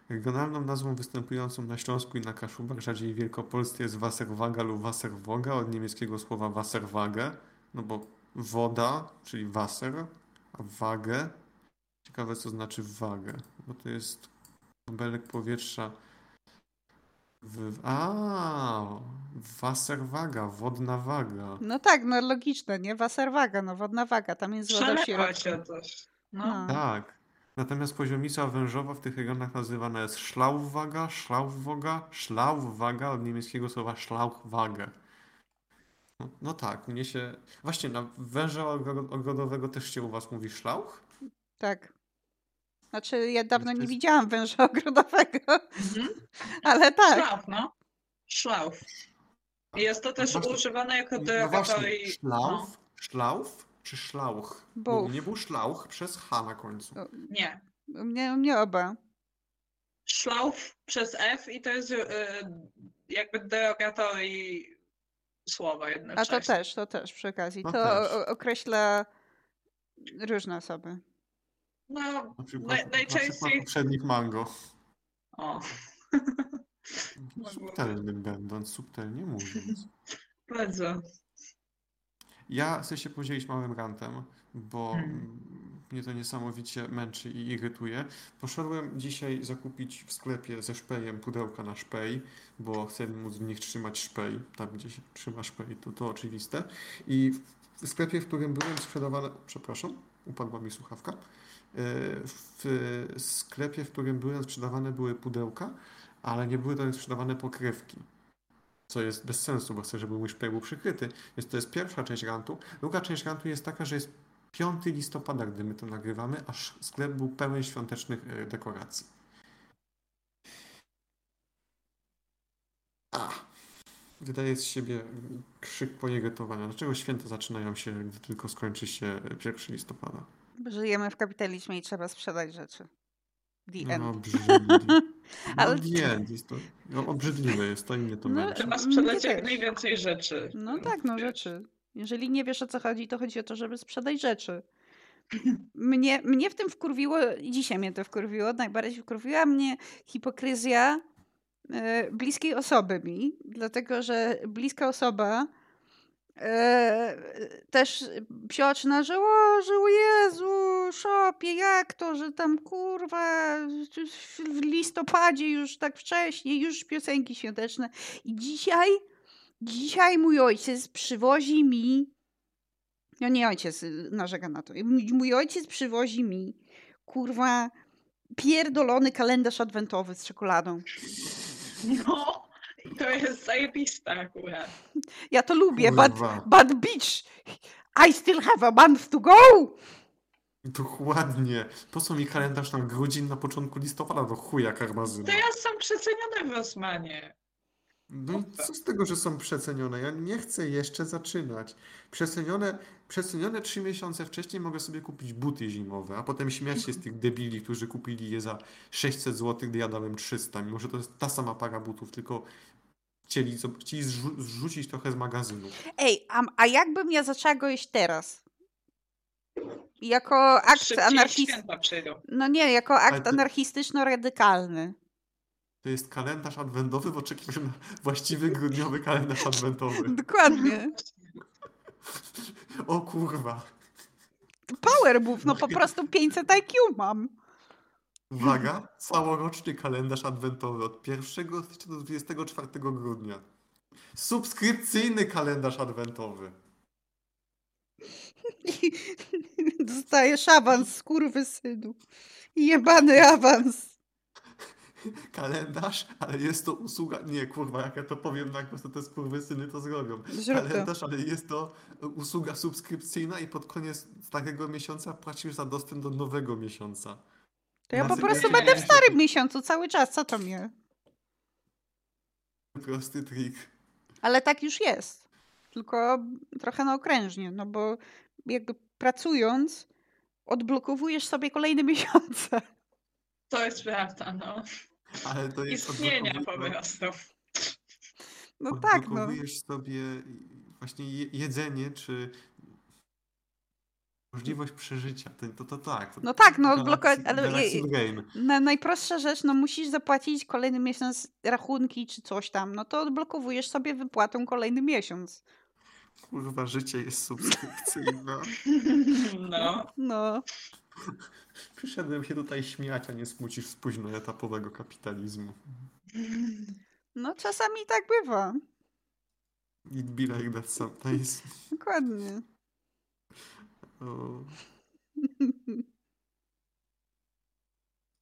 Regionalną nazwą występującą na Śląsku i na Kaszubach, rzadziej w Wielkopolsce jest Wasserwaga lub Wasserwoga od niemieckiego słowa Wasserwage, no bo woda, czyli Wasser, a wagę. Ciekawe co znaczy wagę, bo to jest bąbelek powietrza w... A, Wasserwaga, wodna waga. No tak, no logiczne, nie? Wasserwaga, no wodna waga, tam jest woda w środku. też. No. No. Tak. Natomiast poziomica wężowa w tych regionach nazywana jest Schlauchwaga, Schlauchwoga, Schlauchwaga od niemieckiego słowa Schlauchwage. No, no tak, mnie się... Właśnie na węża ogro- ogrodowego też się u was mówi szlauch? Tak. Znaczy, ja dawno nie widziałam węża ogrodowego, Mhm. ale tak. Szlauf, no. Szlauf. Jest to też Właśnie- używane jako No derogatory. właśnie, szlauf, szlauf czy szlauch? Bo u mnie był szlauch przez H na końcu. Nie. U mnie, u mnie oba. Szlauf przez F i to jest y, jakby derogatory słowa A jednocześnie. to też, to też przy okazji. No To też. określa różne osoby. No, Na przykład, naj, na najczęściej... poprzednik mango. O, Subtelnym będąc, subtelnie mówiąc. bardzo. Ja chcę się podzielić małym rantem, bo Hmm. mm, mnie to niesamowicie męczy i irytuje. Poszedłem dzisiaj zakupić w sklepie ze szpejem pudełka na szpej, bo chcę móc w nich trzymać szpej, tam gdzie się trzyma szpej, to, to oczywiste. I w sklepie, w którym byłem sprzedawane, przepraszam, upadła mi słuchawka. E, W sklepie, w którym byłem sprzedawane były pudełka, ale nie były tam sprzedawane pokrywki co jest bez sensu, bo chcę, żeby mój szpej był przykryty. Więc to jest pierwsza część rantu. Druga część rantu jest taka, że jest 5 listopada, gdy my to nagrywamy, aż sklep był pełen świątecznych e, dekoracji. A, wydaje z siebie krzyk poirytowania. Dlaczego święta zaczynają się, gdy tylko skończy się 1 listopada? Żyjemy w kapitalizmie i trzeba sprzedać rzeczy. The end. No, obrzydliwe. No, Ale- the end. Jest to, no, obrzydliwe jest to i mnie to No, męczy. Trzeba sprzedać jak najwięcej rzeczy. No tak, no rzeczy. Jeżeli nie wiesz o co chodzi, to chodzi o to, żeby sprzedać rzeczy. Mnie, mnie w tym wkurwiło, dzisiaj mnie to wkurwiło, najbardziej wkurwiła mnie hipokryzja e, bliskiej osoby mi, dlatego że bliska osoba też psioczna, że o, że o Jezu, szopie, jak to, że tam kurwa w listopadzie już tak wcześnie, już piosenki świąteczne. I dzisiaj Dzisiaj mój ojciec przywozi mi. No nie ojciec narzeka na to. Mój ojciec przywozi mi kurwa pierdolony kalendarz adwentowy z czekoladą. No, to jest zajebiste akurat. Ja to lubię, but, but bitch, I still have a month to go! Dokładnie. Po co mi kalendarz na grudzień na początku listopada do chuja karmazyna? Teraz są przecenione w Rosmanie. No i co z tego, że są przecenione? Ja nie chcę jeszcze zaczynać. Przecenione, przecenione trzy miesiące wcześniej mogę sobie kupić buty zimowe, a potem śmiać się z tych debili, którzy kupili je za 600 zł, gdy ja dałem 300, mimo że to jest ta sama para butów, tylko chcieli, co- chcieli zrzu- zrzucić trochę z magazynu. Ej, a, a jakbym ja zaczęła go jeść teraz? Jako akt anarchistyczny. No nie, jako akt to- anarchistyczno-radykalny. To jest kalendarz adwentowy w oczekiwaniu na właściwy grudniowy kalendarz adwentowy. Dokładnie. O kurwa. Power move, no po prostu 500 IQ mam. Uwaga, całoroczny kalendarz adwentowy od 1 do 24 grudnia. Subskrypcyjny kalendarz adwentowy. Dostajesz awans, synu. Jebany awans. Kalendarz, ale jest to usługa. Nie, kurwa, jak ja to powiem, tak po prostu te skurwysyny to zrobią. Zrób. Kalendarz, ale jest to usługa subskrypcyjna i pod koniec starego miesiąca płacisz za dostęp do nowego miesiąca. To ja po prostu będę w starym miesiącu cały czas, co to mnie? Prosty trik. Ale tak już jest. Tylko trochę na okrężnie, no bo jakby pracując odblokowujesz sobie kolejne miesiące. To jest prawda, no. Ale to jest Istnienia po prostu. No tak, no. odblokowujesz sobie właśnie je- jedzenie, czy możliwość przeżycia. To, to, to tak. No tak, no, odblokować, ale. Na najprostsza rzecz, no musisz zapłacić kolejny miesiąc rachunki czy coś tam, no to odblokowujesz sobie wypłatę kolejny miesiąc. Kurwa, życie jest subskrypcyjne. No. No, Przyszedłem się tutaj śmiać, a nie smucić z późnoetapowego kapitalizmu. no czasami tak bywa. It be like that sometimes. Dokładnie.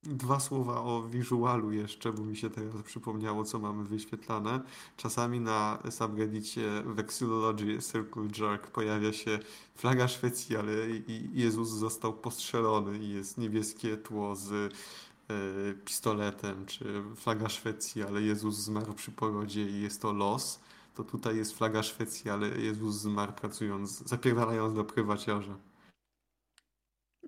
Dwa słowa o wizualu jeszcze, bo mi się teraz przypomniało, co mamy wyświetlane. Czasami na subreddicie Vexillology Circle Jerk pojawia się flaga Szwecji, ale Jezus został postrzelony i jest niebieskie tło z e, pistoletem, czy flaga Szwecji, ale Jezus zmarł przy porodzie i jest to los. To tutaj jest flaga Szwecji, ale Jezus zmarł pracując, zapierdalając do prywaciarza.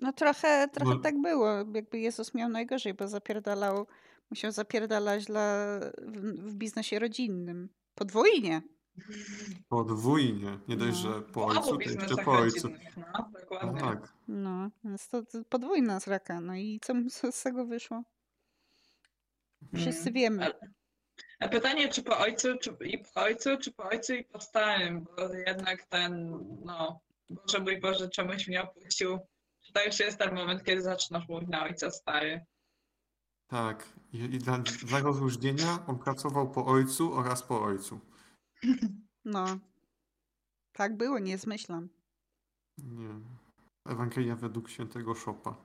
No trochę, trochę Bo- tak było. Jakby Jezus miał najgorzej, bo zapierdalał, musiał zapierdalać dla, w, w biznesie rodzinnym. Podwójnie. Podwójnie. Nie dość, No. że po Po ojcu, to jeszcze biznesach po ojcu. no, dokładnie. Tak. No, więc to, to podwójna sraka. No i co z tego wyszło? Wszyscy Mm. wiemy. Ale- pytanie, czy po ojcu, czy i po ojcu, czy po ojcu i po starym, bo jednak ten, no, Boże mój Boże, czemuś mnie opuścił. Czy to już jest ten moment, kiedy zaczynasz mówić na ojca stary? Tak. I, i dla, dla rozróżnienia on pracował po ojcu oraz po ojcu. No. Tak było, nie zmyślam. Nie. Ewangelia według świętego Szopa.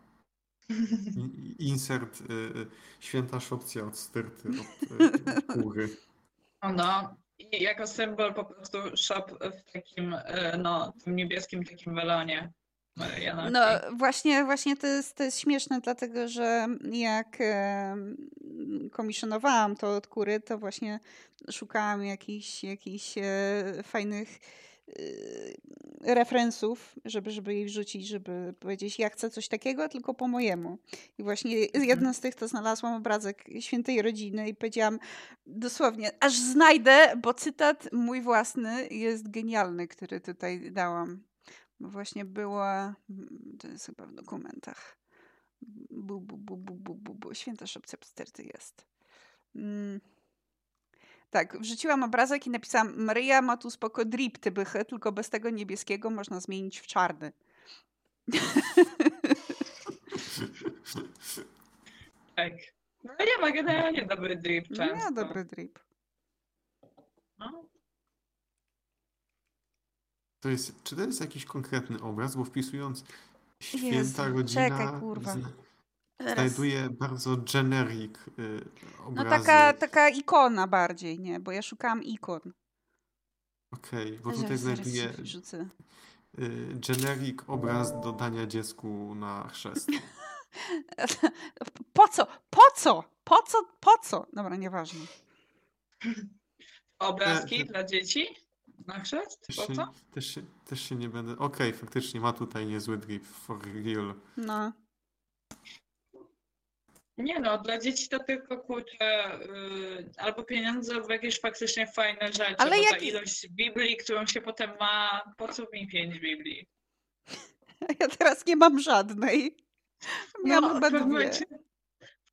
Insert y, y, święta szopcja od styrty, od y, kury. No, i jako symbol po prostu shop w takim, e, no, tym niebieskim takim welonie. Mariana. No właśnie, właśnie to jest, to jest śmieszne, dlatego że jak komisjonowałam to od kury, to właśnie szukałam jakichś, jakichś e, fajnych referensów, żeby, żeby jej wrzucić, żeby powiedzieć, ja chcę coś takiego, tylko po mojemu. I właśnie Mhm. jedna z tych to znalazłam obrazek świętej rodziny i powiedziałam dosłownie, aż znajdę, bo cytat mój własny jest genialny, który tutaj dałam. Bo właśnie była, to jest chyba w dokumentach. Bu, bu, bu, bu, bu, bu, bu. Święta szopce psterty jest. Mm. Tak, wrzuciłam obrazek i napisałam Maryja ma tu spoko drip tybychy, tylko bez tego niebieskiego można zmienić w czarny. Tak. No nie ma generalnie dobry drip często. Nie, dobry drip. No. To jest, czy to jest jakiś konkretny obraz, bo wpisując święta Jezu, rodzina czekaj, kurwa. zna- Teraz. znajduję bardzo generic y, No obrazy. taka, taka ikona bardziej, nie? Bo ja szukałam ikon. Okej, bo Zaraz- tutaj zaraz znajduję ci wrzucę. y, generic obraz do dania dziecku na chrzest. Po co? Po co? Po co? Po co? Dobra, nieważne. Obrazki E, dla dzieci? Na chrzest? Też Po się, co? też, się, też się nie będę... Okej, faktycznie ma tutaj niezły drip, for real. No. Nie no, dla dzieci to tylko kurczę, yy, albo pieniądze w jakieś faktycznie fajne rzeczy, Ale bo ta ilość Biblii, którą się potem ma, po co mi pięć Biblii? Ja teraz nie mam żadnej. Miałam no, chyba w dwie. momencie,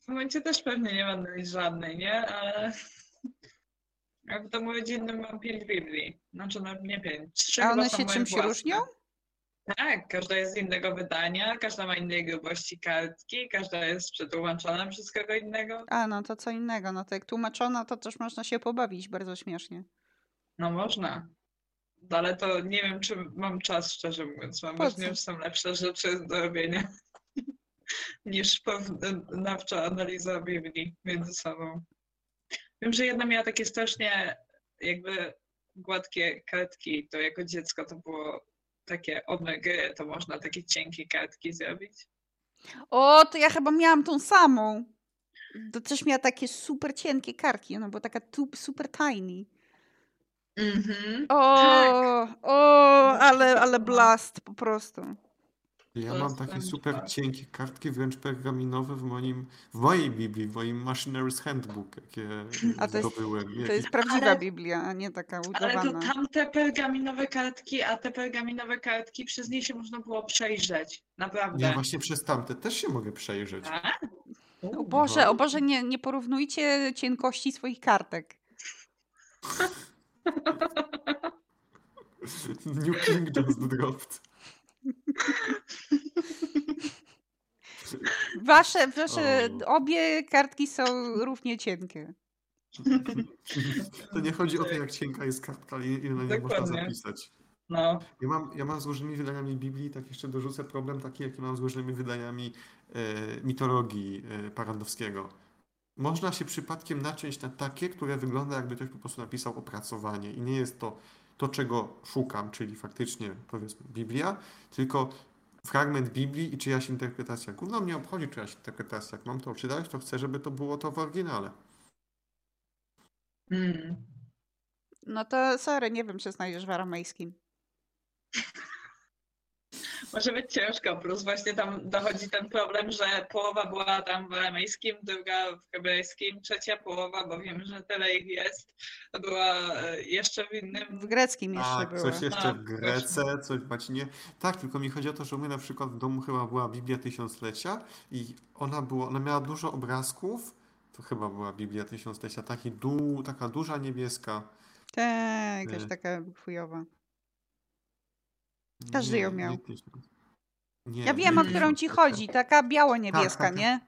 w momencie też pewnie nie będę mieć żadnej, nie? Ale ja w domu rodzinnym mam pięć Biblii. Znaczy no nie pięć, trzy A chyba one są się moje czym się własne. różnią? Tak, każda jest z innego wydania, każda ma innej grubości kartki, każda jest przetłumaczona przez kogo innego. A, no to co innego. No to jak tłumaczono, to też można się pobawić bardzo śmiesznie. No można. No, Ale to nie wiem, czy mam czas, szczerze mówiąc. Mam wrażenie, że są lepsze rzeczy do robienia niż porównawcza analiza Biblii między sobą. Wiem, że jedna miała takie strasznie jakby gładkie kartki, to jako dziecko to było takie omega, to można takie cienkie kartki zrobić. O, to ja chyba miałam tą samą. To też miała takie super cienkie kartki. Ona była taka tu, super tiny. Mhm. O, Tak. o, ale, ale No. blast po prostu. Ja To mam jest takie super czas. cienkie kartki, wręcz pergaminowe w moim, w mojej Biblii, w moim Machinery's Handbook, jakie A to jest- zdobyłem. To Jakieś- jest prawdziwa Ale- Biblia, a nie taka Ale to udawana. tamte pergaminowe kartki, a te pergaminowe kartki przez nie się można było przejrzeć. Naprawdę. Ja właśnie przez tamte też się mogę przejrzeć. Tak? O Boże, o Boże, nie, nie porównujcie cienkości swoich kartek. New King just dropped. Wasze, wasze O. obie kartki są równie cienkie. To nie chodzi o to, jak cienka jest kartka, ale ile na niej można zapisać. No. Ja mam, ja mam z różnymi wydaniami Biblii, tak jeszcze dorzucę problem taki, jaki mam z różnymi wydaniami e, mitologii e, Parandowskiego. Można się przypadkiem naciąć na takie, które wygląda jakby ktoś po prostu napisał opracowanie i nie jest to to, czego szukam, czyli faktycznie powiedzmy Biblia, tylko fragment Biblii i czyjaś interpretacja. Gówno mnie obchodzi czyjaś interpretacja. Jak mam to czytać, to chcę, żeby to było to w oryginale. Mm. No to sorry, nie wiem, czy znajdziesz w aramejskim. Może być ciężko, plus właśnie tam dochodzi ten problem, że połowa była tam w aramejskim, druga w hebrajskim, trzecia połowa, bo wiem, że tyle ich jest, była e, jeszcze w innym. W greckim jeszcze Tak, była. coś jeszcze Tak, w Grece, coś w łacinie. Tak, tylko mi chodzi o to, że u mnie na przykład w domu chyba była Biblia Tysiąclecia i ona była, ona miała dużo obrazków. To chyba była Biblia Tysiąclecia, taki du, taka duża niebieska. Tak, jakaś Y. taka chujowa. Każdy ją Nie, miał. nie. Nie, Ja wiem, o którą ci chodzi. Taka biało-niebieska, Tak, tak, nie?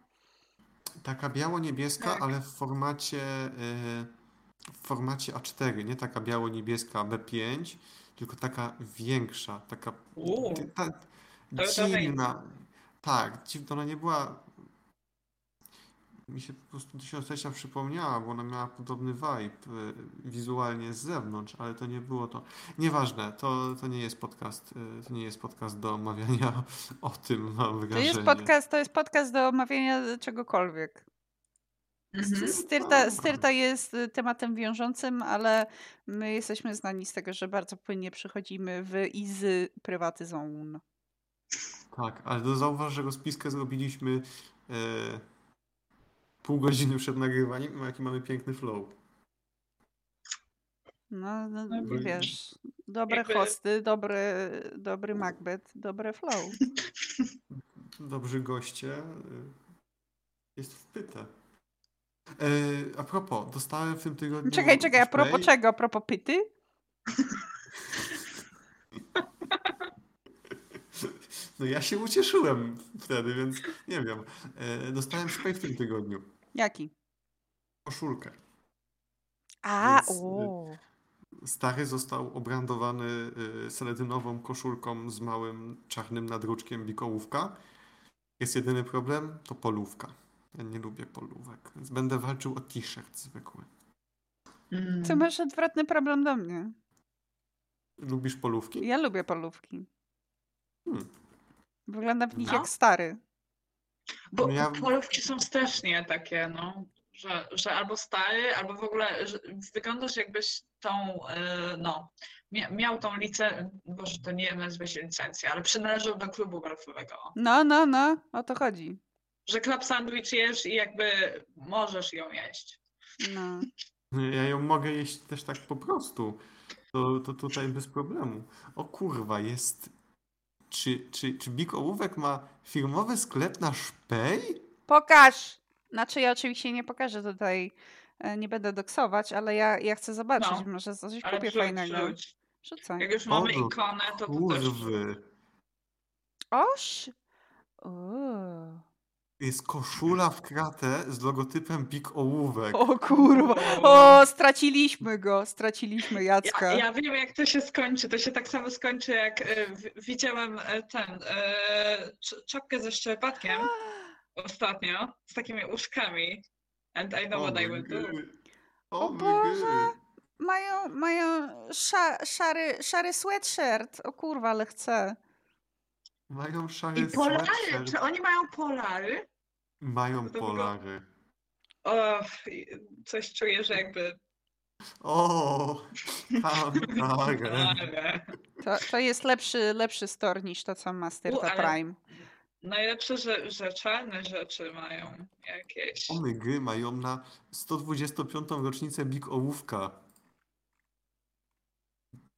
Taka biało-niebieska, Tak. ale w formacie, y, w formacie A4, nie taka biało-niebieska B5, tylko taka większa, taka Ta, dziwna. Tak, dziwna. Ona nie była. Mi się po prostu tysiąclecia przypomniała, bo ona miała podobny vibe y, wizualnie z zewnątrz, ale to nie było to. Nieważne, to, to nie jest podcast. y, To nie jest podcast do omawiania o tym, mam To wrażenie. jest podcast, to jest podcast do omawiania czegokolwiek. Mhm. Styrta, styrta jest y, tematem wiążącym, ale my jesteśmy znani z tego, że bardzo płynnie przechodzimy w i z prywaty zone. Tak, ale to zauważ, że rozpiskę zrobiliśmy e, pół godziny przed nagrywaniem, jaki mamy piękny flow. No, no No, bo- wiesz, dobre jakby- hosty, dobry, dobry Macbeth, dobre flow. Dobrzy goście. e, Jest wpyte. E, a propos, dostałem w tym tygodniu... Czekaj, czekaj, a propos czego? A propos pyty? No ja się ucieszyłem wtedy, więc nie wiem. E, dostałem spray w tym tygodniu. Jaki? Koszulkę. A, Więc, y, o. Stary został obrandowany y, seledynową koszulką z małym czarnym nadruczkiem bikołówka. Jest jedyny problem, to polówka. Ja nie lubię polówek, więc będę walczył o t-shirt zwykły. Mm. Ty masz odwrotny problem do mnie. Lubisz polówki? Ja lubię polówki. Hmm. Wyglądam w nich No. jak stary. Bo No ja- polówki są strasznie takie, no, że, że albo stary, albo w ogóle że wyglądasz jakbyś tą, e, no, mia, miał tą licencję, boże, to nie nazwę się licencja, ale przynależał do klubu golfowego. No, no, no, o to chodzi. Że club sandwich jesz i jakby możesz ją jeść. No. Ja ją mogę jeść też tak po prostu. To, to tutaj bez problemu. O kurwa, jest... Czy, czy, czy Big Ołówek ma firmowy sklep na szpej? Pokaż! Znaczy ja oczywiście nie pokażę tutaj, e, nie będę doksować, ale ja, ja chcę zobaczyć, No. może coś Ale kupię wrzuć, fajnego. Rzucaj. Jak już mamy O, ikonę, to to też. Kurwy. Oż! Uuu. Jest koszula w kratę z logotypem Big Ołówek. O kurwa! O, straciliśmy go, straciliśmy Jacka. Ja, ja wiem, jak to się skończy. To się tak samo skończy, jak e, w- widziałem e, ten e, cz- czapkę ze szczerbatkiem ostatnio, z takimi uszkami. And I know O what I will do. O O Boże. Mają, mają sza, szary, szary sweatshirt. O kurwa, ale chcę. Mają szary I polary! sweatshirt. Czy oni mają polary? Mają To polary. O, coś czuję, że jakby. O, tam. Ale To, to jest lepszy, lepszy store niż to, co ma Styrta ale- Prime. najlepsze, że, że czarne rzeczy mają jakieś. Omygy mają na 125. rocznicę Big Ołówka. Mm.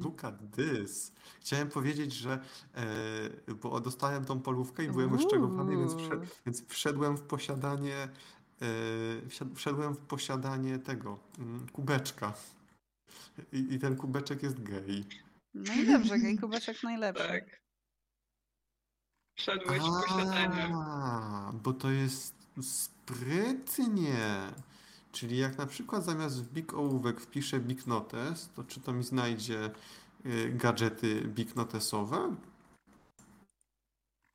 Look at this. Chciałem powiedzieć, że e, bo dostałem tą polówkę i byłem rozczarowany, więc, wszedł, Uuu. więc wszedłem w posiadanie e, wszedłem w posiadanie tego mm, kubeczka. I, I ten kubeczek jest gej. No i dobrze, gej kubeczek najlepszy. Tak. Wszedłeś w posiadanie. A, bo to jest sprytnie. Czyli jak na przykład zamiast w Big Ołówek wpiszę Big Notes, to czy to mi znajdzie y, gadżety Big Notesowe?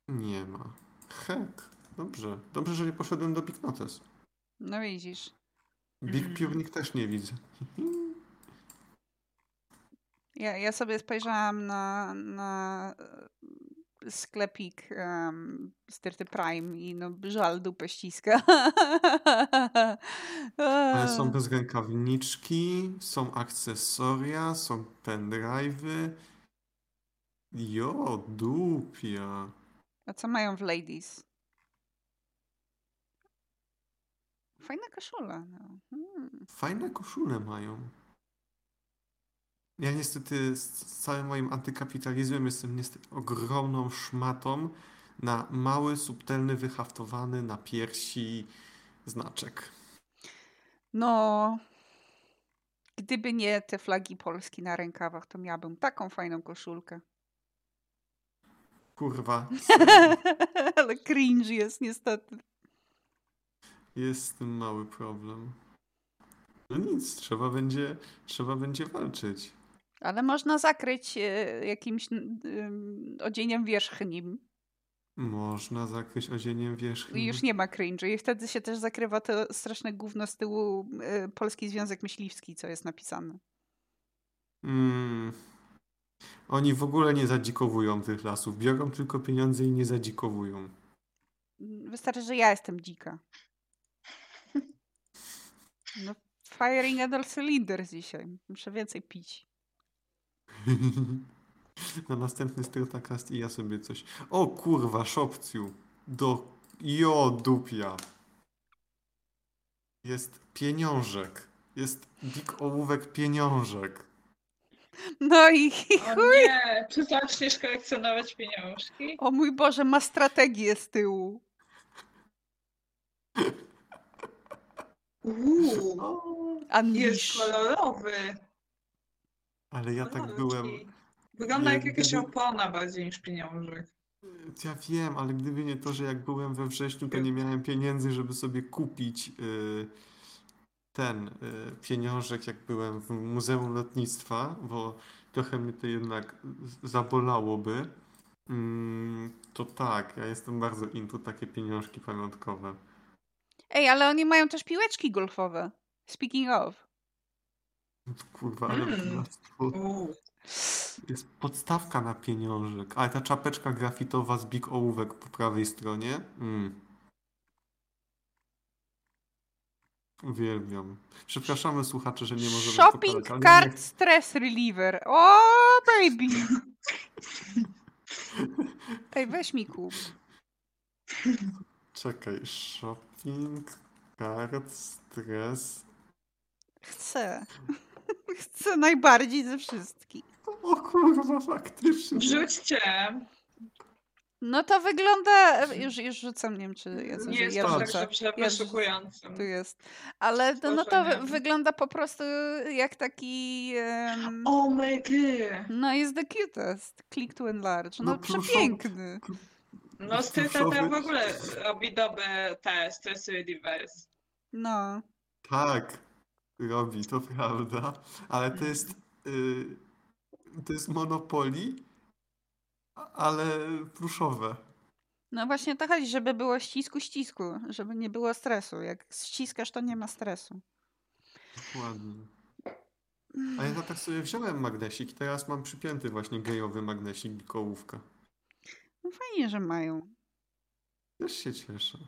Nie ma. Hek. Dobrze. Dobrze, że nie poszedłem do Big Notes. No widzisz. Big Mhm. Piórnik też nie widzę. Ja, ja sobie spojrzałam na, na sklepik um, Styrty Prime i no żal dupę ściska. Ale są bez rękawniczki, są akcesoria, są pendrive'y. Jo, dupia. A co mają w Ladies? Fajna koszula. No. Hmm. Fajne koszule mają. Ja niestety z całym moim antykapitalizmem jestem niestety ogromną szmatą na mały, subtelny, wyhaftowany na piersi znaczek. No, gdyby nie te flagi Polski na rękawach, to miałabym taką fajną koszulkę. Kurwa, Ale cringe jest niestety. jest mały problem. No nic, trzeba będzie, trzeba będzie walczyć. Ale można zakryć e, jakimś odzieniem wierzchnim. Można zakryć odzieniem wierzchnim. I już nie ma cringe. I wtedy się też zakrywa to straszne gówno z tyłu e, Polski Związek Myśliwski, co jest napisane. Mm. Oni w ogóle nie zadzikowują tych lasów. Biorą tylko pieniądze i nie zadzikowują. Wystarczy, że ja jestem dzika. No, firing at all cylinders dzisiaj. Muszę więcej pić. Na następny Styrtakast i ja sobie coś... O kurwa, szopciu. Do... Jo, dupia. Jest pieniążek. Jest big ołówek pieniążek. No i O nie, czy zaczniesz kolekcjonować pieniążki? o mój Boże, ma strategię z tyłu. Uuu, jest kolorowy. Ale ja tak byłem... Wygląda jak jak jakaś gdyby- opona bardziej niż pieniążek. Ja wiem, ale gdyby nie to, że jak byłem we wrześniu, to nie miałem pieniędzy, żeby sobie kupić y, ten y, pieniążek, jak byłem w Muzeum Lotnictwa, bo trochę mnie to jednak zabolałoby. Mm, to tak, ja jestem bardzo into takie pieniążki pamiątkowe. Ej, ale oni mają też piłeczki golfowe. Speaking of. Kurwa, ale Mm. Uuu. Jest podstawka na pieniążek. Ale ta czapeczka grafitowa z Big Ołówek po prawej stronie. Mm. Uwielbiam. Przepraszamy słuchacze, że nie możemy Shopping pokazać, ale card stress reliever. O, baby. Ej, weź mi kup. Czekaj, shopping card stres. Chcę. Chcę najbardziej ze wszystkich. O kurwa, faktycznie. Rzućcie. No to wygląda. Już, już rzucam, nie wiem, czy ja, coś, Nie jest ja to tak, rzucę. tak wyszukującym. Tu jest. Ale to, no to wy- wygląda po prostu jak taki. em, Oh my god. No jest the cutest. Click to enlarge. No, No, pluszowy. No przepiękny. Stryta Pluszowy. w ogóle robi dobre te stresy reverse. No. Tak, robi, to prawda. Ale to jest. y, to jest Monopoly, ale pluszowe. No właśnie to chodzi, żeby było ścisku, ścisku, żeby nie było stresu. Jak ściskasz, to nie ma stresu. Dokładnie. A ja tak sobie wziąłem magnesik teraz mam przypięty właśnie gejowy magnesik i kołówkę. No fajnie, że mają. Też się cieszę.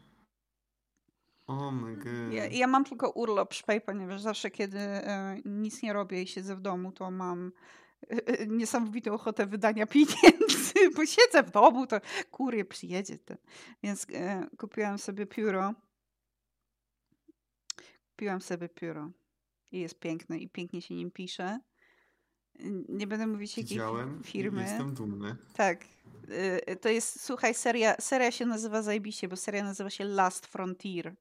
O my god. Ja, ja mam tylko urlop szpej, ponieważ zawsze kiedy e, nic nie robię i siedzę w domu, to mam e, e, niesamowitą ochotę wydania pieniędzy, bo siedzę w domu, to kurier przyjedzie. Ten. Więc e, kupiłam sobie pióro. Kupiłam sobie pióro. I jest piękne i pięknie się nim pisze. Nie będę mówić jakiej Widziałem firmy. jestem dumny. Tak. Y, To jest, słuchaj, seria, seria się nazywa zajebiście, bo seria nazywa się Last Frontier.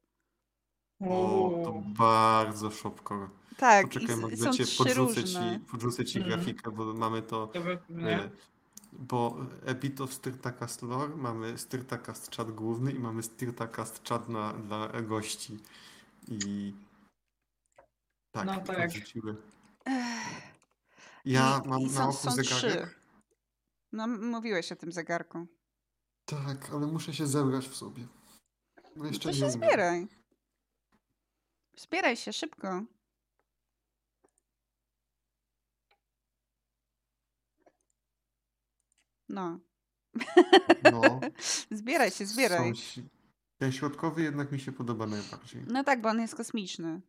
O, to bardzo szybko. Tak, i, Poczekaj, i są trzy podrzucę różne. ci, podrzucę ci Mhm. grafikę, bo mamy to. Dobra, nie? E, bo of Styrtacast lore, mamy Styrtacast czat główny i mamy Styrtacast czat na, dla gości. I tak, No tak. podrzuciły. Ja I- mam i na oku są zegarek. trzy. No, mówiłeś o tym zegarku. Tak, ale muszę się zebrać w sobie. No jeszcze to nie się umiem. zbieraj. Zbieraj się szybko. No. No, Zbieraj się, zbieraj. są Ten środkowy jednak mi się podoba najbardziej. No tak, bo on jest kosmiczny.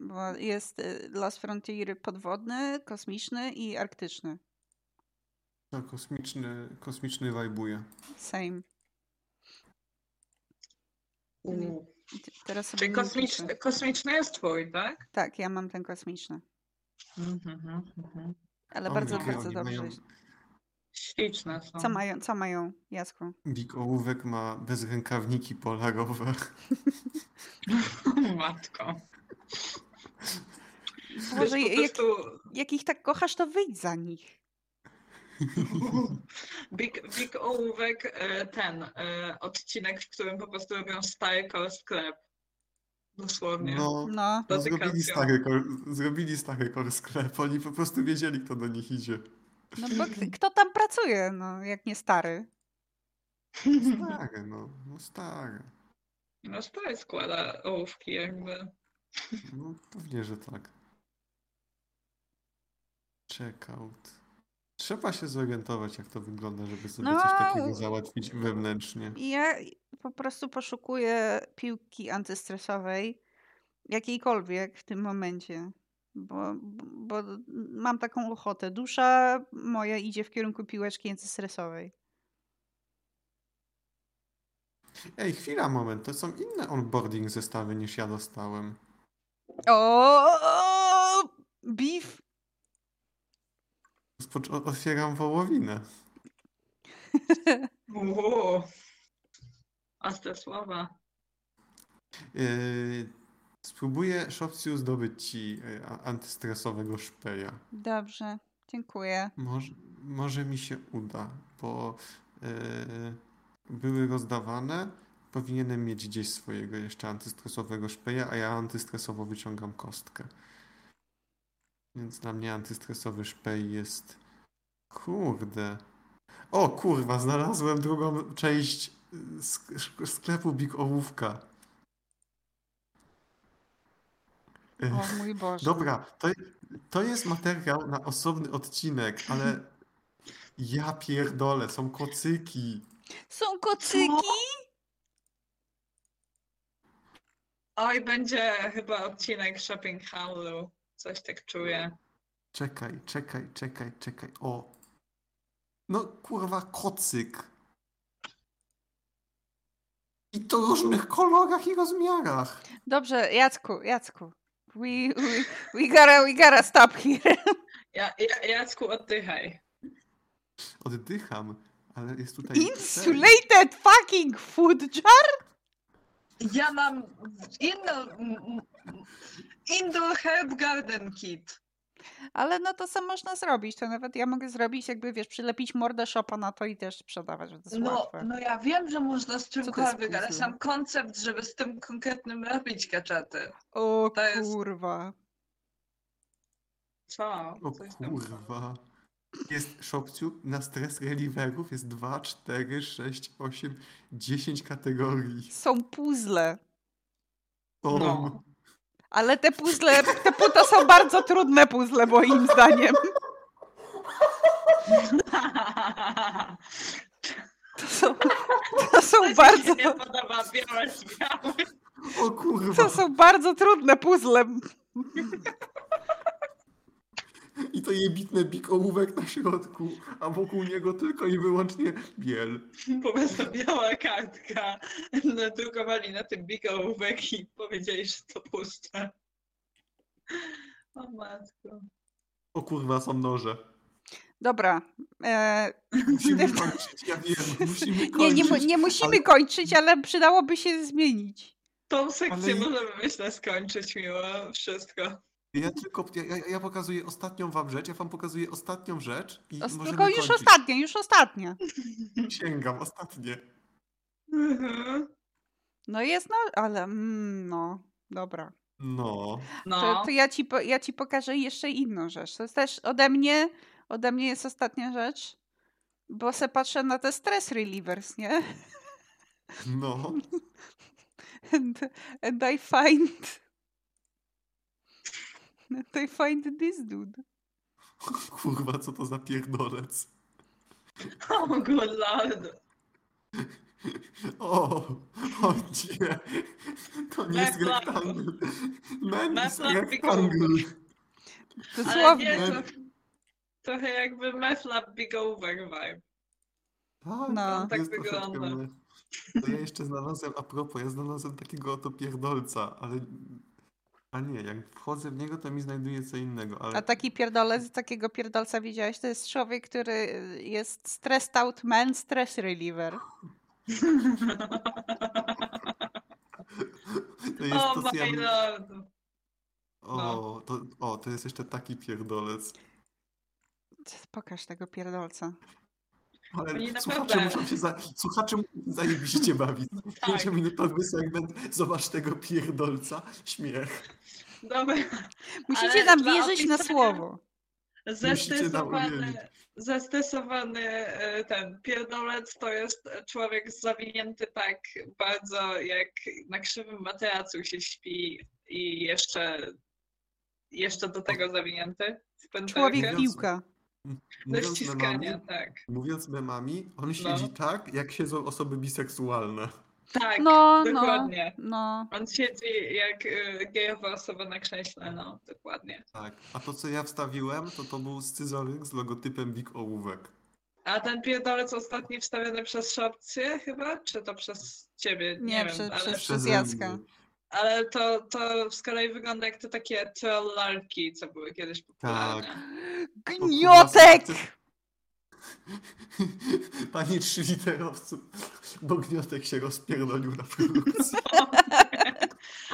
Bo jest y, Last Frontier podwodny, kosmiczny i arktyczny. Tak, kosmiczny, kosmiczny wajbuje. Same. Uuu. Teraz sobie Czyli kosmiczny, kosmiczny jest twój, tak? Tak, ja mam ten kosmiczny. Mhm, mhm. Ale O bardzo, bardzo dobrze. mają-. Śliczne są. Co mają, co mają, Jasku? Big Ołówek ma bezrękawniki polarowe. Matko. Boże, jak, jak ich tak kochasz, to wyjdź za nich. Big, Big Ołówek, e, ten e, odcinek, w którym po prostu robią stary core sklep. Dosłownie. No, No, To zrobili stary, kor, zrobili stary kor sklep. Oni po prostu wiedzieli, kto do nich idzie. no bo kto tam pracuje, no, jak nie stary? Stare, no. No stare. No stary składa ołówki jakby. No pewnie, że tak. Checkout. Trzeba się zorientować, jak to wygląda, żeby sobie No, coś takiego załatwić wewnętrznie. Ja po prostu poszukuję piłki antystresowej jakiejkolwiek w tym momencie. Bo, bo mam taką ochotę. Dusza moja idzie w kierunku piłeczki antystresowej. Ej, chwila, moment. To są inne onboarding zestawy niż ja dostałem. O, beef. Otwieram wołowinę. Uuu. Ostre słowa. Yy, spróbuję, Szopciu, zdobyć ci a- antystresowego szpeja. Dobrze, dziękuję. Może, może mi się uda, bo yy, były rozdawane. Powinienem mieć gdzieś swojego jeszcze antystresowego szpeja, a ja antystresowo wyciągam kostkę. Więc dla mnie antystresowy szpej jest. Kurde. O kurwa, znalazłem drugą część sk- sklepu Big Ołówka. O mój Boże. Dobra, to, to jest materiał na osobny odcinek, ale ja pierdolę, są kocyki. Są kocyki? Oj, będzie chyba odcinek Shopping Hallu. Coś tak czuję. Czekaj, czekaj, czekaj, czekaj. O. No kurwa, kocyk. I to w różnych kolorach i rozmiarach. Dobrze, Jacku, Jacku. We, we, we, gotta, we gotta stop here. Ja, ja, Jacku, oddychaj. Oddycham, ale jest tutaj. Insulated fucking food jar? Ja mam inno, Indoor Herb Garden Kit. Ale no to sam można zrobić. To nawet ja mogę zrobić, jakby wiesz, przylepić mordę shopa na to i też sprzedawać, że to jest No, łatwe. no ja wiem, że można z to jest czymkolwiek, ale sam koncept, żeby z tym konkretnym robić gadżety. O to jest- kurwa. Co? O Coś tam. kurwa. Jest szopciu na stres relieverów jest 2, 4, 6, 8, 10 kategorii. Są puzzle. Są. No. Ale te puzzle, te pu- to są bardzo trudne puzzle moim zdaniem. To są, to są To bardzo, nie podoba białe z białym. O kurwa. to są bardzo trudne puzzle. I to jebitne bik ołówek na środku, a wokół niego tylko i wyłącznie biel. Po prostu biała kartka. Nadrukowali na tym bigołówek i powiedzieli, że to puste. O matko. O kurwa, są noże. Dobra. E, Musimy kończyć, ja wiem, musimy kończyć. nie, nie, nie musimy ale- kończyć, ale przydałoby się zmienić. Tą sekcję Ale- możemy myślę skończyć miło wszystko. Ja tylko, ja, ja, pokazuję ostatnią wam rzecz, ja wam pokazuję ostatnią rzecz i Os- możemy Tylko już kończyć. ostatnia, już ostatnia. Sięgam, ostatnie. Mhm. No jest, no, ale mm, no, dobra. No. To, No. to ja, ci, po- ja ci pokażę jeszcze inną rzecz. To jest też ode mnie, ode mnie jest ostatnia rzecz, bo se patrzę na te stress relievers, nie? No. And, and I find... And I find this dude. Kurwa, co to za pierdolec. O good lord. O, o nie. To nie jest Meflap. rektangl. Men jest. Ale Dosłownie. nie, to trochę jakby meflap bigołówek vibe. Tak, No. Tak jest troszeczkę wygląda. To ja jeszcze znalazłem, a propos, ja znalazłem takiego oto pierdolca, ale... A nie, jak wchodzę w niego, to mi znajduje co innego, ale... A taki pierdolec, takiego pierdolca widziałeś? To jest człowiek, który jest stressed out man, stress reliever. To jest O to, co ja... my lord. O, to, o, to jest jeszcze taki pierdolec. Pokaż tego pierdolca. Ale Oni słuchacze naprawdę- muszą się za... Słuchacze zajebiście bawić. Tak. Pięciominutowy segment, zobacz tego pierdolca, śmiech. Dobra. Musicie Ale nam wierzyć na słowo. Zestresowany, zestresowany e, ten pierdolec to jest człowiek zawinięty tak bardzo jak na krzywym materacu się śpi i jeszcze, jeszcze do tego zawinięty w. Człowiek Mówiąc-. Do ściskania, memami, tak. mówiąc memami, on No. siedzi tak, jak siedzą osoby biseksualne. Tak, No, no, dokładnie. no. On siedzi jak y, gejowa osoba na krześle, no, dokładnie. Tak. A to, co ja wstawiłem, to to był scyzoryk z logotypem Big Ołówek. A ten pierdolec ostatni wstawiony przez Szopcję chyba? Czy to przez ciebie? Nie, Nie, wiem, przez- ale, przez- Przeze Jacka. Ale to, to z kolei wygląda jak te takie trollarki, co były kiedyś popularne. Tak. Gniotek! Panie trzyliterowcu, bo gniotek się rozpierdolił na produkcji.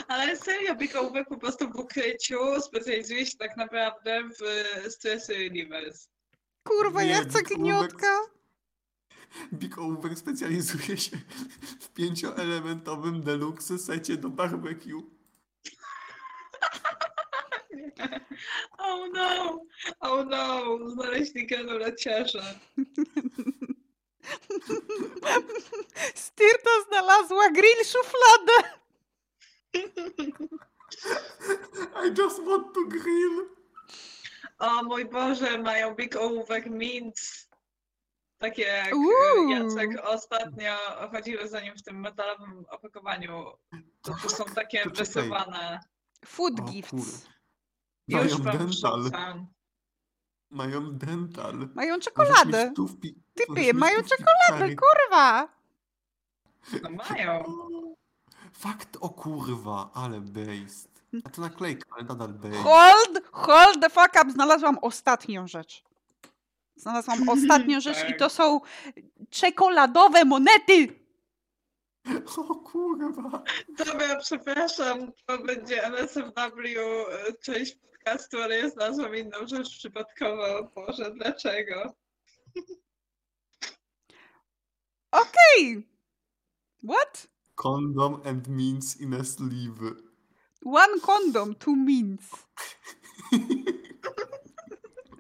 Ale serio, Big Ołówek po prostu w ukryciu specjalizuje się tak naprawdę w Stress Universe. Kurwa, Nie, ja chcę Big Ołówek- gniotka. Big Ołówek specjalizuje się w pięcioelementowym deluxe secie do barbecue. Oh no! Oh no! Znaleźli granuleciarza. Styrta znalazła grill szufladę. I just want to grill. O mój Boże, mają Big Ołówek Mints. Takie jak Uuu. e, Jacek ostatnio chodziły za nim w tym metalowym opakowaniu. To, to są takie To wysuwane. Food O gifts. kur- Już Mają dental. Mają dental. Mają czekoladę. pi- mieć mają czekoladę, kurwa. No mają. Fakt o kurwa, ale based. A to naklejka, ale nadal based. Hold, hold the fuck up. Znalazłam ostatnią rzecz. Znalazłam ostatnią rzecz i Tak. to są czekoladowe monety. O kurwa. Dobra, przepraszam, to będzie NSFW e, część podcastu, ale ja znalazłam inną rzecz przypadkowo. Boże, dlaczego? Okej. What? Condom and means in a sleeve. One condom, two means.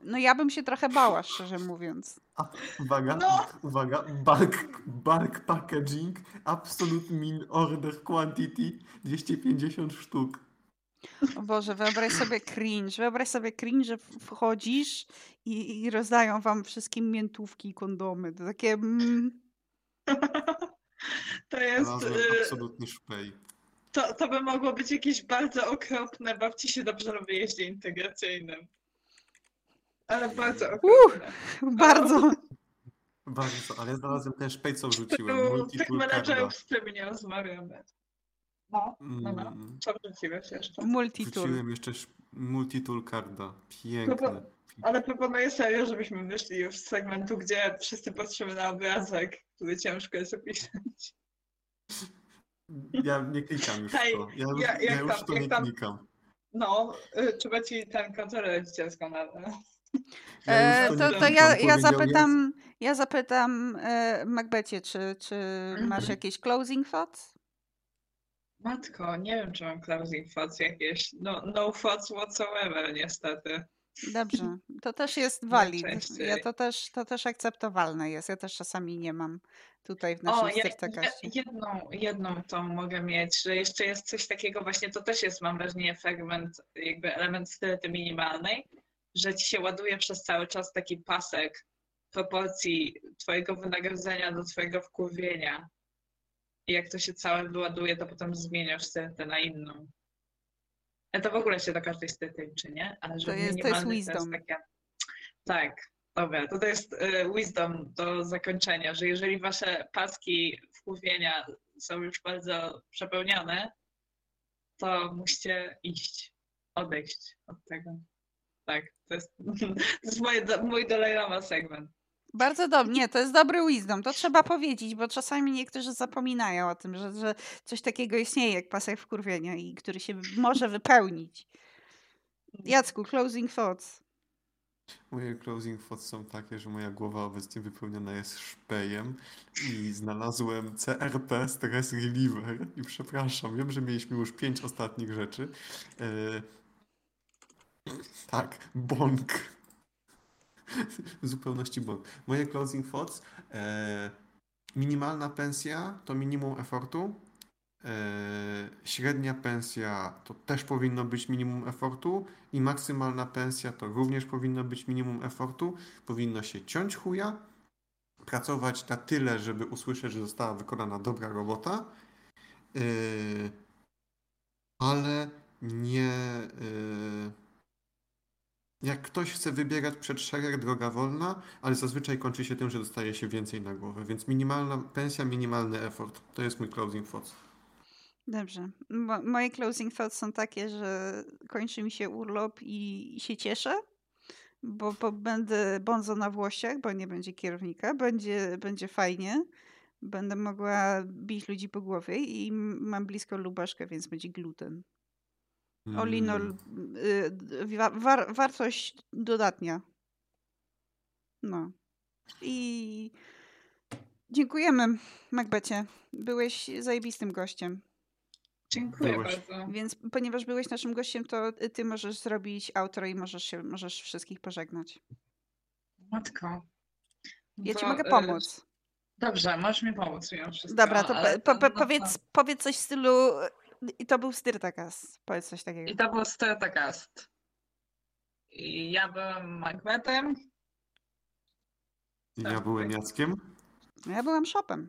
No ja bym się trochę bała, szczerze mówiąc. A, uwaga, No. uwaga, bulk, bulk packaging, absolute min order quantity 250 sztuk. O Boże, wyobraź sobie cringe. Wyobraź sobie cringe, że wchodzisz i, i rozdają wam wszystkim miętówki i kondomy. To takie... Mm, To jest. E, absolutny szpej. To, to by mogło być jakieś bardzo okropne. Babci się dobrze na wyjeździe integracyjnym. Ale bardzo okropne. bardzo. Bardzo, ale ja znalazłem ten szpej, co wrzuciłem. Tych menedżerów z tym nie rozmawiamy. No, no, no. Mm, Co wrzuciłeś jeszcze? Multitool. Wrzuciłem jeszcze sz- multitool carda. No Piękny. Ale proponuję serio, żebyśmy wyszli już z segmentu, gdzie wszyscy patrzymy na obrazek, który ciężko jest opisać. Ja nie klikam już Hej, to. Ja, już- ja- ja już tam- to nie tam- klikam. No, y, trzeba ci ten kontrolę rodzicielską na... Ja E, to, to ja, ja zapytam, ja zapytam e, Macbecie, czy, czy masz Mhm. jakieś closing thoughts? Matko, nie wiem, czy mam closing thoughts jakieś. No, no thoughts whatsoever, niestety. Dobrze, to też jest valid. Ja to też, to też akceptowalne jest. Ja też czasami nie mam tutaj w naszym ja, ja, jedną, jedną tą mogę mieć, że jeszcze jest coś takiego, właśnie to też jest, mam wrażenie, fragment, jakby element stylety minimalnej, że ci się ładuje przez cały czas taki pasek proporcji twojego wynagrodzenia do twojego wkurwienia. I jak to się całe wyładuje, to potem zmieniasz styletę na inną. Ale to w ogóle się do każdej stylety liczy, nie? Ale że To jest- to jest wisdom. takie... Tak, dobra, to, to jest y, wisdom do zakończenia, że jeżeli wasze paski wkurwienia są już bardzo przepełnione, to musicie iść, odejść od tego. Tak, to jest, to jest moje, mój Dalai segment. Bardzo dobrze. Nie, to jest dobry wisdom. To trzeba powiedzieć, bo czasami niektórzy zapominają o tym, że, że coś takiego istnieje jak pasek wkurwienia i który się może wypełnić. Jacku, closing thoughts. Moje closing thoughts są takie, że moja głowa obecnie wypełniona jest szpejem i znalazłem CRP Stress Reliever i przepraszam, wiem, że mieliśmy już pięć ostatnich rzeczy. E, tak, bąk. W zupełności bąk. Moje closing thoughts. E, minimalna pensja to minimum efortu. E, średnia pensja to też powinno być minimum efortu i maksymalna pensja to również powinno być minimum efortu. Powinno się ciąć chuja pracować na tyle, żeby usłyszeć, że została wykonana dobra robota, yy, ale nie. Yy, jak ktoś chce wybierać przed szereg, droga wolna, ale zazwyczaj kończy się tym, że dostaje się więcej na głowę. Więc minimalna pensja, minimalny effort. To jest mój closing thoughts. Dobrze. Mo- moje closing thoughts są takie, że kończy mi się urlop i, się cieszę, bo, bo będę bonzo na włościach, bo nie będzie kierownika, będzie, będzie fajnie. Będę mogła bić ludzi po głowie i mam blisko lubaszkę, więc będzie gluten. All in all, Mm. y, wa- war, wartość dodatnia. No. I dziękujemy, Macbecie. Byłeś zajebistym gościem. Dziękuję Byłeś. bardzo. Więc ponieważ byłeś naszym gościem, to ty możesz zrobić outro i możesz, się, możesz wszystkich pożegnać. Matko. Ja ci To, mogę y, pomóc. Dobrze, możesz mi pomóc. Dobra, to, ale po, po, to- powiedz, powiedz coś w stylu i to był Styrtakas. Powiedz coś takiego. I to był Stratagast. I ja byłem Macbethem. Ja byłem Jackiem. Ja byłam shopem.